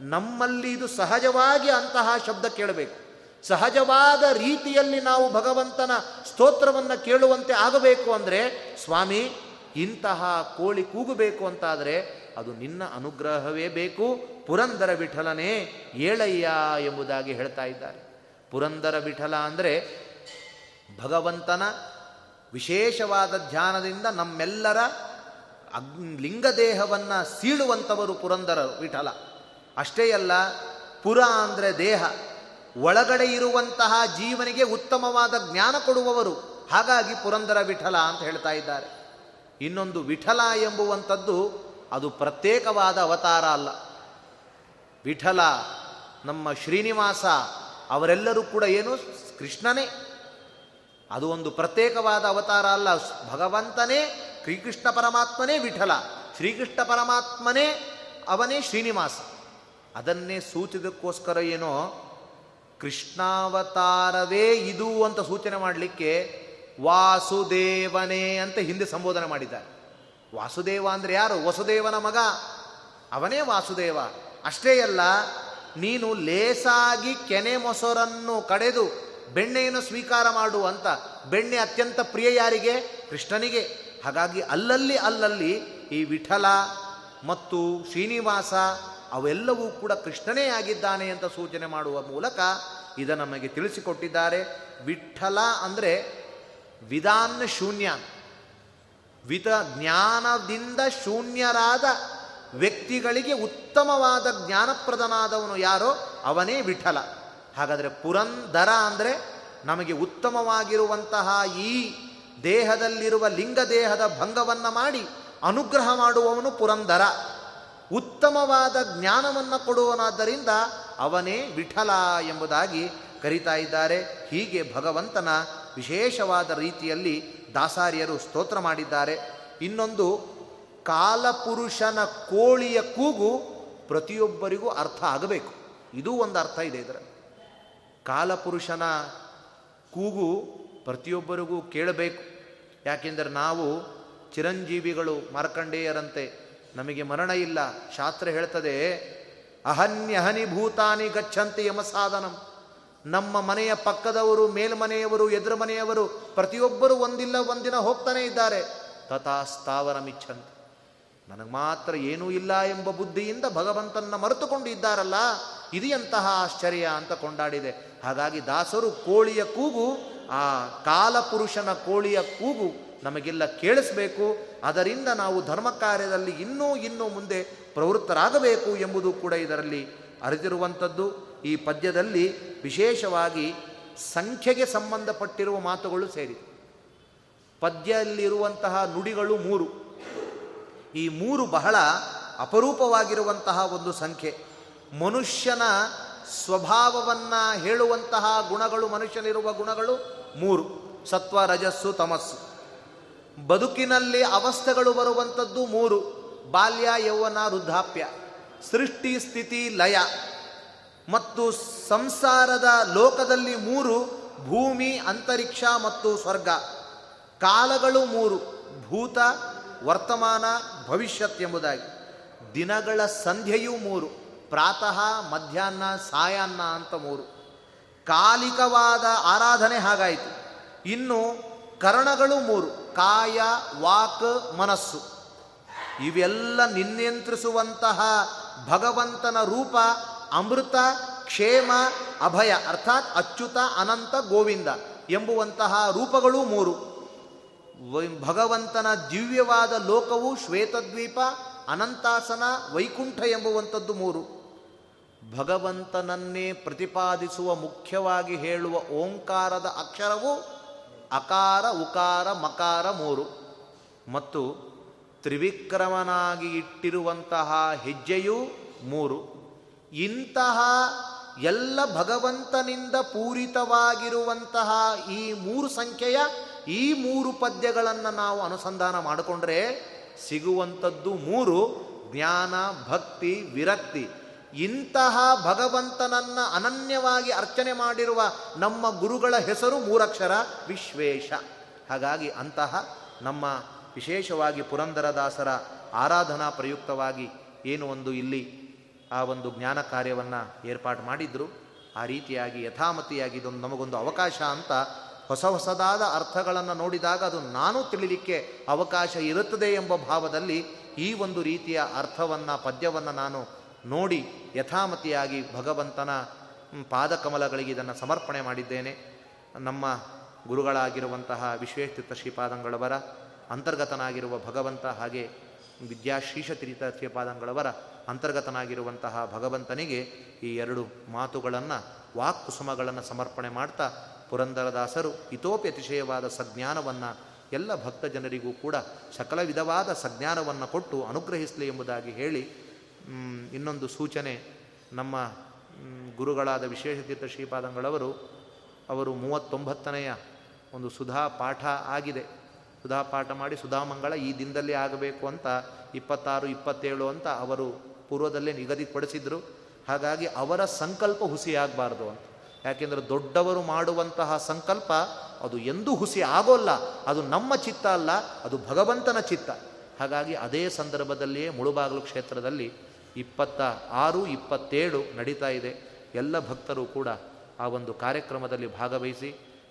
ನಮ್ಮಲ್ಲಿ ಇದು ಸಹಜವಾಗಿ ಅಂತಹ ಶಬ್ದ ಕೇಳಬೇಕು. ಸಹಜವಾದ ರೀತಿಯಲ್ಲಿ ನಾವು ಭಗವಂತನ ಸ್ತೋತ್ರವನ್ನು ಕೇಳುವಂತೆ ಆಗಬೇಕು ಅಂದರೆ, ಸ್ವಾಮಿ, ಇಂತಹ ಕೋಳಿ ಕೂಗಬೇಕು ಅಂತಾದರೆ ಅದು ನಿನ್ನ ಅನುಗ್ರಹವೇ ಬೇಕು, ಪುರಂದರ ವಿಠಲನೇ ಏಳಯ್ಯ ಎಂಬುದಾಗಿ ಹೇಳ್ತಾ ಇದ್ದಾರೆ. ಪುರಂದರ ವಿಠಲ ಅಂದರೆ ಭಗವಂತನ ವಿಶೇಷವಾದ ಧ್ಯಾನದಿಂದ ನಮ್ಮೆಲ್ಲರ ಅಗ್ ಲಿಂಗದೇಹವನ್ನು ಸೀಳುವಂಥವರು ಪುರಂದರ ವಿಠಲ. ಅಷ್ಟೇ ಅಲ್ಲ, ಪುರ ಅಂದರೆ ದೇಹ. ಒಳಗಡೆ ಇರುವಂತಹ ಜೀವನಿಗೆ ಉತ್ತಮವಾದ ಜ್ಞಾನ ಕೊಡುವವರು. ಹಾಗಾಗಿ ಪುರಂದರ ವಿಠಲ ಅಂತ ಹೇಳ್ತಾ ಇದ್ದಾರೆ. ಇನ್ನೊಂದು ವಿಠಲ ಎಂಬುವಂಥದ್ದು ಅದು ಪ್ರತ್ಯೇಕವಾದ ಅವತಾರ ಅಲ್ಲ. ವಿಠಲ ನಮ್ಮ ಶ್ರೀನಿವಾಸ ಅವರೆಲ್ಲರೂ ಕೂಡ ಏನು? ಕೃಷ್ಣನೇ. ಅದು ಒಂದು ಪ್ರತ್ಯೇಕವಾದ ಅವತಾರ ಅಲ್ಲ. ಭಗವಂತನೇ, ಶ್ರೀಕೃಷ್ಣ ಪರಮಾತ್ಮನೇ ವಿಠಲ. ಶ್ರೀಕೃಷ್ಣ ಪರಮಾತ್ಮನೇ ಅವನೇ ಶ್ರೀನಿವಾಸ. ಅದನ್ನೇ ಸೂಚಿದಕ್ಕೋಸ್ಕರ ಏನೋ ಕೃಷ್ಣಾವತಾರವೇ ಇದು ಅಂತ ಸೂಚನೆ ಮಾಡಲಿಕ್ಕೆ ವಾಸುದೇವನೇ ಅಂತ ಹಿಂದೆ ಸಂಬೋಧನೆ ಮಾಡಿದ್ದಾರೆ. ವಾಸುದೇವ ಅಂದರೆ ಯಾರು? ವಸುದೇವನ ಮಗ. ಅವನೇ ವಾಸುದೇವ. ಅಷ್ಟೇ ಅಲ್ಲ, ನೀನು ಲೇಸಾಗಿ ಕೆನೆ ಮೊಸರನ್ನು ಕಡೆದು ಬೆಣ್ಣೆಯನ್ನು ಸ್ವೀಕಾರ ಮಾಡು ಅಂತ. ಬೆಣ್ಣೆ ಅತ್ಯಂತ ಪ್ರಿಯ ಯಾರಿಗೆ? ಕೃಷ್ಣನಿಗೆ. ಹಾಗಾಗಿ ಅಲ್ಲಲ್ಲಿ ಅಲ್ಲಲ್ಲಿ ಈ ವಿಠಲ ಮತ್ತು ಶ್ರೀನಿವಾಸ ಅವೆಲ್ಲವೂ ಕೂಡ ಕೃಷ್ಣನೇ ಆಗಿದ್ದಾನೆ ಅಂತ ಸೂಚನೆ ಮಾಡುವ ಮೂಲಕ ಇದ ನಮಗೆ ತಿಳಿಸಿಕೊಟ್ಟಿದ್ದಾರೆ. ವಿಠಲ ಅಂದರೆ ವಿಧಾನ್ ಶೂನ್ಯ. ವಿತ ಜ್ಞಾನದಿಂದ ಶೂನ್ಯರಾದ ವ್ಯಕ್ತಿಗಳಿಗೆ ಉತ್ತಮವಾದ ಜ್ಞಾನಪ್ರದನಾದವನು ಯಾರೋ ಅವನೇ ವಿಠಲ. ಹಾಗಾದರೆ ಪುರಂದರ ಅಂದರೆ ನಮಗೆ ಉತ್ತಮವಾಗಿರುವಂತಹ ಈ ದೇಹದಲ್ಲಿರುವ ಲಿಂಗ ದೇಹದ ಭಂಗವನ್ನು ಮಾಡಿ ಅನುಗ್ರಹ ಮಾಡುವವನು ಪುರಂದರ. ಉತ್ತಮವಾದ ಜ್ಞಾನವನ್ನು ಕೊಡುವನಾದ್ದರಿಂದ ಅವನೇ ವಿಠಲ ಎಂಬುದಾಗಿ ಕರೀತಾ ಇದ್ದಾರೆ. ಹೀಗೆ ಭಗವಂತನ ವಿಶೇಷವಾದ ರೀತಿಯಲ್ಲಿ ದಾಸಾರಿಯರು ಸ್ತೋತ್ರ ಮಾಡಿದ್ದಾರೆ. ಇನ್ನೊಂದು, ಕಾಲಪುರುಷನ ಕೋಳಿಯ ಕೂಗು ಪ್ರತಿಯೊಬ್ಬರಿಗೂ ಅರ್ಥ ಆಗಬೇಕು. ಇದೂ ಒಂದು ಅರ್ಥ ಇದೆ ಇದರ ಕಾಲಪುರುಷನ ಕೂಗು ಪ್ರತಿಯೊಬ್ಬರಿಗೂ ಕೇಳಬೇಕು. ಯಾಕೆಂದರೆ ನಾವು ಚಿರಂಜೀವಿಗಳು ಮಾರ್ಕಂಡೇಯರಂತೆ ನಮಗೆ ಮರಣ ಇಲ್ಲ. ಶಾಸ್ತ್ರ ಹೇಳ್ತದೆ ಅಹನ್ಯಹನಿ ಭೂತಾನಿ ಗಚ್ಚಂತಿ ಯಮಸಾಧನಂ ನಮ್ಮ ಮನೆಯ ಪಕ್ಕದವರು, ಮೇಲ್ಮನೆಯವರು, ಎದುರು ಮನೆಯವರು ಪ್ರತಿಯೊಬ್ಬರು ಒಂದಿಲ್ಲ, ಒಂದಿನ ಹೋಗ್ತಾನೆ ಇದ್ದಾರೆ. ತಥಾ ಮಿಚ್ಚಂತಿ ನನಗೆ ಮಾತ್ರ ಏನೂ ಇಲ್ಲ ಎಂಬ ಬುದ್ಧಿಯಿಂದ ಭಗವಂತನ ಮರೆತುಕೊಂಡು ಇದ್ದಾರಲ್ಲ ಇದೆಯಂತಹ ಆಶ್ಚರ್ಯ ಅಂತ ಕೊಂಡಾಡಿದೆ. ಹಾಗಾಗಿ ದಾಸರು ಕೋಳಿಯ ಕೂಗು, ಆ ಕಾಲಪುರುಷನ ಕೋಳಿಯ ಕೂಗು ನಮಗೆಲ್ಲ ಕೇಳಿಸಬೇಕು. ಅದರಿಂದ ನಾವು ಧರ್ಮ ಕಾರ್ಯದಲ್ಲಿ ಇನ್ನೂ ಇನ್ನೂ ಮುಂದೆ ಪ್ರವೃತ್ತರಾಗಬೇಕು ಎಂಬುದು ಕೂಡ ಇದರಲ್ಲಿ ಅರಿತಿರುವಂಥದ್ದು. ಈ ಪದ್ಯದಲ್ಲಿ ವಿಶೇಷವಾಗಿ ಸಂಖ್ಯೆಗೆ ಸಂಬಂಧಪಟ್ಟಿರುವ ಮಾತುಗಳು ಸೇರಿ. ಪದ್ಯದಲ್ಲಿರುವಂತಹ ನುಡಿಗಳು ಮೂರು. ಈ ಮೂರು ಬಹಳ ಅಪರೂಪವಾಗಿರುವಂತಹ ಒಂದು ಸಂಖ್ಯೆ. ಮನುಷ್ಯನ ಸ್ವಭಾವವನ್ನು ಹೇಳುವಂತಹ ಗುಣಗಳು, ಮನುಷ್ಯನಿರುವ ಗುಣಗಳು ಮೂರು. ಸತ್ವ, ರಜಸ್ಸು, ತಮಸ್ಸು. ಬದುಕಿನಲ್ಲಿ ಅವಸ್ಥೆಗಳು ಬರುವಂಥದ್ದು ಮೂರು. ಬಾಲ್ಯ, ಯೌವನ, ವೃದ್ಧಾಪ್ಯ. ಸೃಷ್ಟಿ, ಸ್ಥಿತಿ, ಲಯ. ಮತ್ತು ಸಂಸಾರದ ಲೋಕದಲ್ಲಿ ಮೂರು, ಭೂಮಿ, ಅಂತರಿಕ್ಷ ಮತ್ತು ಸ್ವರ್ಗ. ಕಾಲಗಳು ಮೂರು, ಭೂತ, ವರ್ತಮಾನ, ಭವಿಷ್ಯತ್ ಎಂಬುದಾಗಿ. ದಿನಗಳ ಸಂಧ್ಯೆಯೂ ಮೂರು, ಪ್ರಾತಃ, ಮಧ್ಯಾಹ್ನ ಸಾಯಾಹ್ನ ಅಂತ ಮೂರು. ಕಾಲಿಕವಾದ ಆರಾಧನೆ ಹಾಗಾಯಿತು. ಇನ್ನು ಕರಣಗಳು ಮೂರು. ಕಾಯ, ವಾಕ್, ಮನಸ್ಸು. ಇವೆಲ್ಲ ನಿನ್ನಿಯಂತ್ರಿಸುವಂತಹ ಭಗವಂತನ ರೂಪ, ಅಮೃತ, ಕ್ಷೇಮ, ಅಭಯ, ಅರ್ಥಾತ್ ಅಚ್ಯುತ, ಅನಂತ, ಗೋವಿಂದ ಎಂಬುವಂತಹ ರೂಪಗಳು ಮೂರು. ಭಗವಂತನ ದಿವ್ಯವಾದ ಲೋಕವು ಶ್ವೇತದ್ವೀಪ, ಅನಂತಾಸನ, ವೈಕುಂಠ ಎಂಬುವಂಥದ್ದು ಮೂರು. ಭಗವಂತನನ್ನೇ ಪ್ರತಿಪಾದಿಸುವ ಮುಖ್ಯವಾಗಿ ಹೇಳುವ ಓಂಕಾರದ ಅಕ್ಷರವು ಅಕಾರ, ಉಕಾರ, ಮಕಾರ ಮೂರು. ಮತ್ತು ತ್ರಿವಿಕ್ರಮನಾಗಿ ಇಟ್ಟಿರುವಂತಹ ಹೆಜ್ಜೆಯೂ ಮೂರು. ಇಂತಹ ಎಲ್ಲ ಭಗವಂತನಿಂದ ಪೂರಿತವಾಗಿರುವಂತಹ ಈ ಮೂರು ಸಂಖ್ಯೆಯ ಈ ಮೂರು ಪದ್ಯಗಳನ್ನು ನಾವು ಅನುಸಂಧಾನ ಮಾಡಿಕೊಂಡ್ರೆ ಸಿಗುವಂಥದ್ದು ಮೂರು. ಜ್ಞಾನ, ಭಕ್ತಿ, ವಿರಕ್ತಿ. ಇಂತಹ ಭಗವಂತನನ್ನ ಅನನ್ಯವಾಗಿ ಅರ್ಚನೆ ಮಾಡಿರುವ ನಮ್ಮ ಗುರುಗಳ ಹೆಸರು ಮೂರಕ್ಷರ ವಿಶ್ವೇಶ. ಹಾಗಾಗಿ ಅಂತಹ ನಮ್ಮ ವಿಶೇಷವಾಗಿ ಪುರಂದರದಾಸರ ಆರಾಧನಾ ಪ್ರಯುಕ್ತವಾಗಿ ಏನು ಒಂದು ಇಲ್ಲಿ ಆ ಒಂದು ಜ್ಞಾನ ಕಾರ್ಯವನ್ನು ಏರ್ಪಾಡು ಮಾಡಿದ್ರು. ಆ ರೀತಿಯಾಗಿ ಯಥಾಮತಿಯಾಗಿ ಇದೊಂದು ನಮಗೊಂದು ಅವಕಾಶ ಅಂತ ಹೊಸ ಹೊಸದಾದ ಅರ್ಥಗಳನ್ನು ನೋಡಿದಾಗ ಅದು ನಾನು ತಿಳಿಲಿಕ್ಕೆ ಅವಕಾಶ ಇರುತ್ತದೆ ಎಂಬ ಭಾವದಲ್ಲಿ ಈ ಒಂದು ರೀತಿಯ ಅರ್ಥವನ್ನು ಪದ್ಯವನ್ನು ನಾನು ನೋಡಿ ಯಥಾಮತಿಯಾಗಿ ಭಗವಂತನ ಪಾದಕಮಲಗಳಿಗೆ ಇದನ್ನು ಸಮರ್ಪಣೆ ಮಾಡಿದ್ದೇನೆ. ನಮ್ಮ ಗುರುಗಳಾಗಿರುವಂತಹ ವಿಶ್ವೇಶ್ಚಿತ್ತ ಶ್ರೀಪಾದಂಗಳವರ, ಅಂತರ್ಗತನಾಗಿರುವ ಭಗವಂತ ಹಾಗೆ ವಿದ್ಯಾಶ್ರೀಷತೀರ್ಥ ಶ್ರೀಪಾದಂಗಳವರ ಅಂತರ್ಗತನಾಗಿರುವಂತಹ ಭಗವಂತನಿಗೆ ಈ ಎರಡು ಮಾತುಗಳನ್ನು ವಾಕ್ಕುಸುಮಗಳನ್ನು ಸಮರ್ಪಣೆ ಮಾಡ್ತಾ ಪುರಂದರದಾಸರು ಇತೋಪಿ ಅತಿಶಯವಾದ ಸಜ್ಞಾನವನ್ನು ಎಲ್ಲ ಭಕ್ತ ಜನರಿಗೂ ಕೂಡ ಸಕಲ ವಿಧವಾದ ಸಜ್ಞಾನವನ್ನು ಕೊಟ್ಟು ಅನುಗ್ರಹಿಸಲಿ ಎಂಬುದಾಗಿ ಹೇಳಿ ಇನ್ನೊಂದು ಸೂಚನೆ ನಮ್ಮ ಗುರುಗಳಾದ ವಿಶೇಷತೀರ್ಥ ಶ್ರೀಪಾದಂಗಳವರು, ಅವರು ಮೂವತ್ತೊಂಬತ್ತನೆಯ ಒಂದು ಸುಧಾ ಪಾಠ ಆಗಿದೆ. ಸುಧಾ ಪಾಠ ಮಾಡಿ ಸುಧಾಮಂಗಳ ಈ ದಿನದಲ್ಲಿ ಆಗಬೇಕು ಅಂತ ಇಪ್ಪತ್ತಾರು, ಇಪ್ಪತ್ತೇಳು ಅಂತ ಅವರು ಪೂರ್ವದಲ್ಲೇ ನಿಗದಿಪಡಿಸಿದರು. ಹಾಗಾಗಿ ಅವರ ಸಂಕಲ್ಪ ಹುಸಿಯಾಗಬಾರ್ದು ಅಂತ. ಯಾಕೆಂದರೆ ದೊಡ್ಡವರು ಮಾಡುವಂತಹ ಸಂಕಲ್ಪ ಅದು ಎಂದೂ ಹುಸಿ ಆಗೋಲ್ಲ. ಅದು ನಮ್ಮ ಚಿತ್ತ ಅಲ್ಲ, ಅದು ಭಗವಂತನ ಚಿತ್ತ. ಹಾಗಾಗಿ ಅದೇ ಸಂದರ್ಭದಲ್ಲಿಯೇ ಮುಳುಬಾಗಲು ಕ್ಷೇತ್ರದಲ್ಲಿ ಇಪ್ಪತ್ತ ಆರು, ಇಪ್ಪತ್ತೇಳು ನಡೀತಾ ಇದೆ. ಎಲ್ಲ ಭಕ್ತರು ಕೂಡ ಆ ಒಂದು ಕಾರ್ಯಕ್ರಮದಲ್ಲಿ ಭಾಗವಹಿಸಿ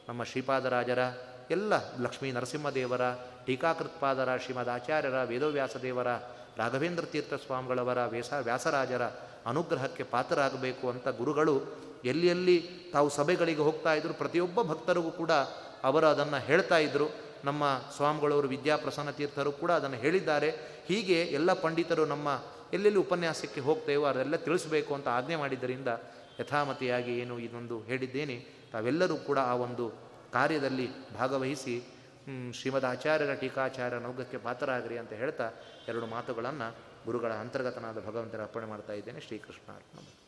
ನಮ್ಮ ಶ್ರೀಪಾದರಾಜರ, ಎಲ್ಲ ಲಕ್ಷ್ಮೀ ನರಸಿಂಹದೇವರ ಟೀಕಾಕೃತ್ಪಾದರ ಶ್ರೀಮದ್ ಆಚಾರ್ಯರ, ವೇದವ್ಯಾಸ ದೇವರ, ರಾಘವೇಂದ್ರ ತೀರ್ಥ ಸ್ವಾಮಿಗಳವರ ವ್ಯಾಸ ವ್ಯಾಸರಾಜರ ಅನುಗ್ರಹಕ್ಕೆ ಪಾತ್ರರಾಗಬೇಕು ಅಂತ ಗುರುಗಳು ಎಲ್ಲಿ ಎಲ್ಲಿ ತಾವು ಸಭೆಗಳಿಗೆ ಹೋಗ್ತಾ ಇದ್ರು ಪ್ರತಿಯೊಬ್ಬ ಭಕ್ತರಿಗೂ ಕೂಡ ಅವರು ಅದನ್ನು ಹೇಳ್ತಾ ಇದ್ದರು ನಮ್ಮ ಸ್ವಾಮಿಗಳವರು ವಿದ್ಯಾಪ್ರಸನ್ನ ತೀರ್ಥರು ಕೂಡ ಅದನ್ನು ಹೇಳಿದ್ದಾರೆ. ಹೀಗೆ ಎಲ್ಲ ಪಂಡಿತರು ನಮ್ಮ ಎಲ್ಲೆಲ್ಲಿ ಉಪನ್ಯಾಸಕ್ಕೆ ಹೋಗ್ತೇವೋ ಅದೆಲ್ಲ ತಿಳಿಸಬೇಕು ಅಂತ ಆಜ್ಞೆ ಮಾಡಿದ್ದರಿಂದ ಯಥಾಮತಿಯಾಗಿ ಏನು ಇದೊಂದು ಹೇಳಿದ್ದೇನೆ. ತಾವೆಲ್ಲರೂ ಕೂಡ ಆ ಒಂದು ಕಾರ್ಯದಲ್ಲಿ ಭಾಗವಹಿಸಿ ಶ್ರೀಮದ್ ಆಚಾರ್ಯರ ಟೀಕಾಚಾರ್ಯ ನೌಗಕ್ಕೆ ಪಾತ್ರರಾಗ್ರಿ ಅಂತ ಹೇಳ್ತಾ ಎರಡು ಮಾತುಗಳನ್ನು ಗುರುಗಳ ಅಂತರ್ಗತನಾದ ಭಗವಂತರ ಅರ್ಪಣೆ ಮಾಡ್ತಾ ಇದ್ದೇನೆ. ಶ್ರೀಕೃಷ್ಣ ಅರ್ಪಣೆ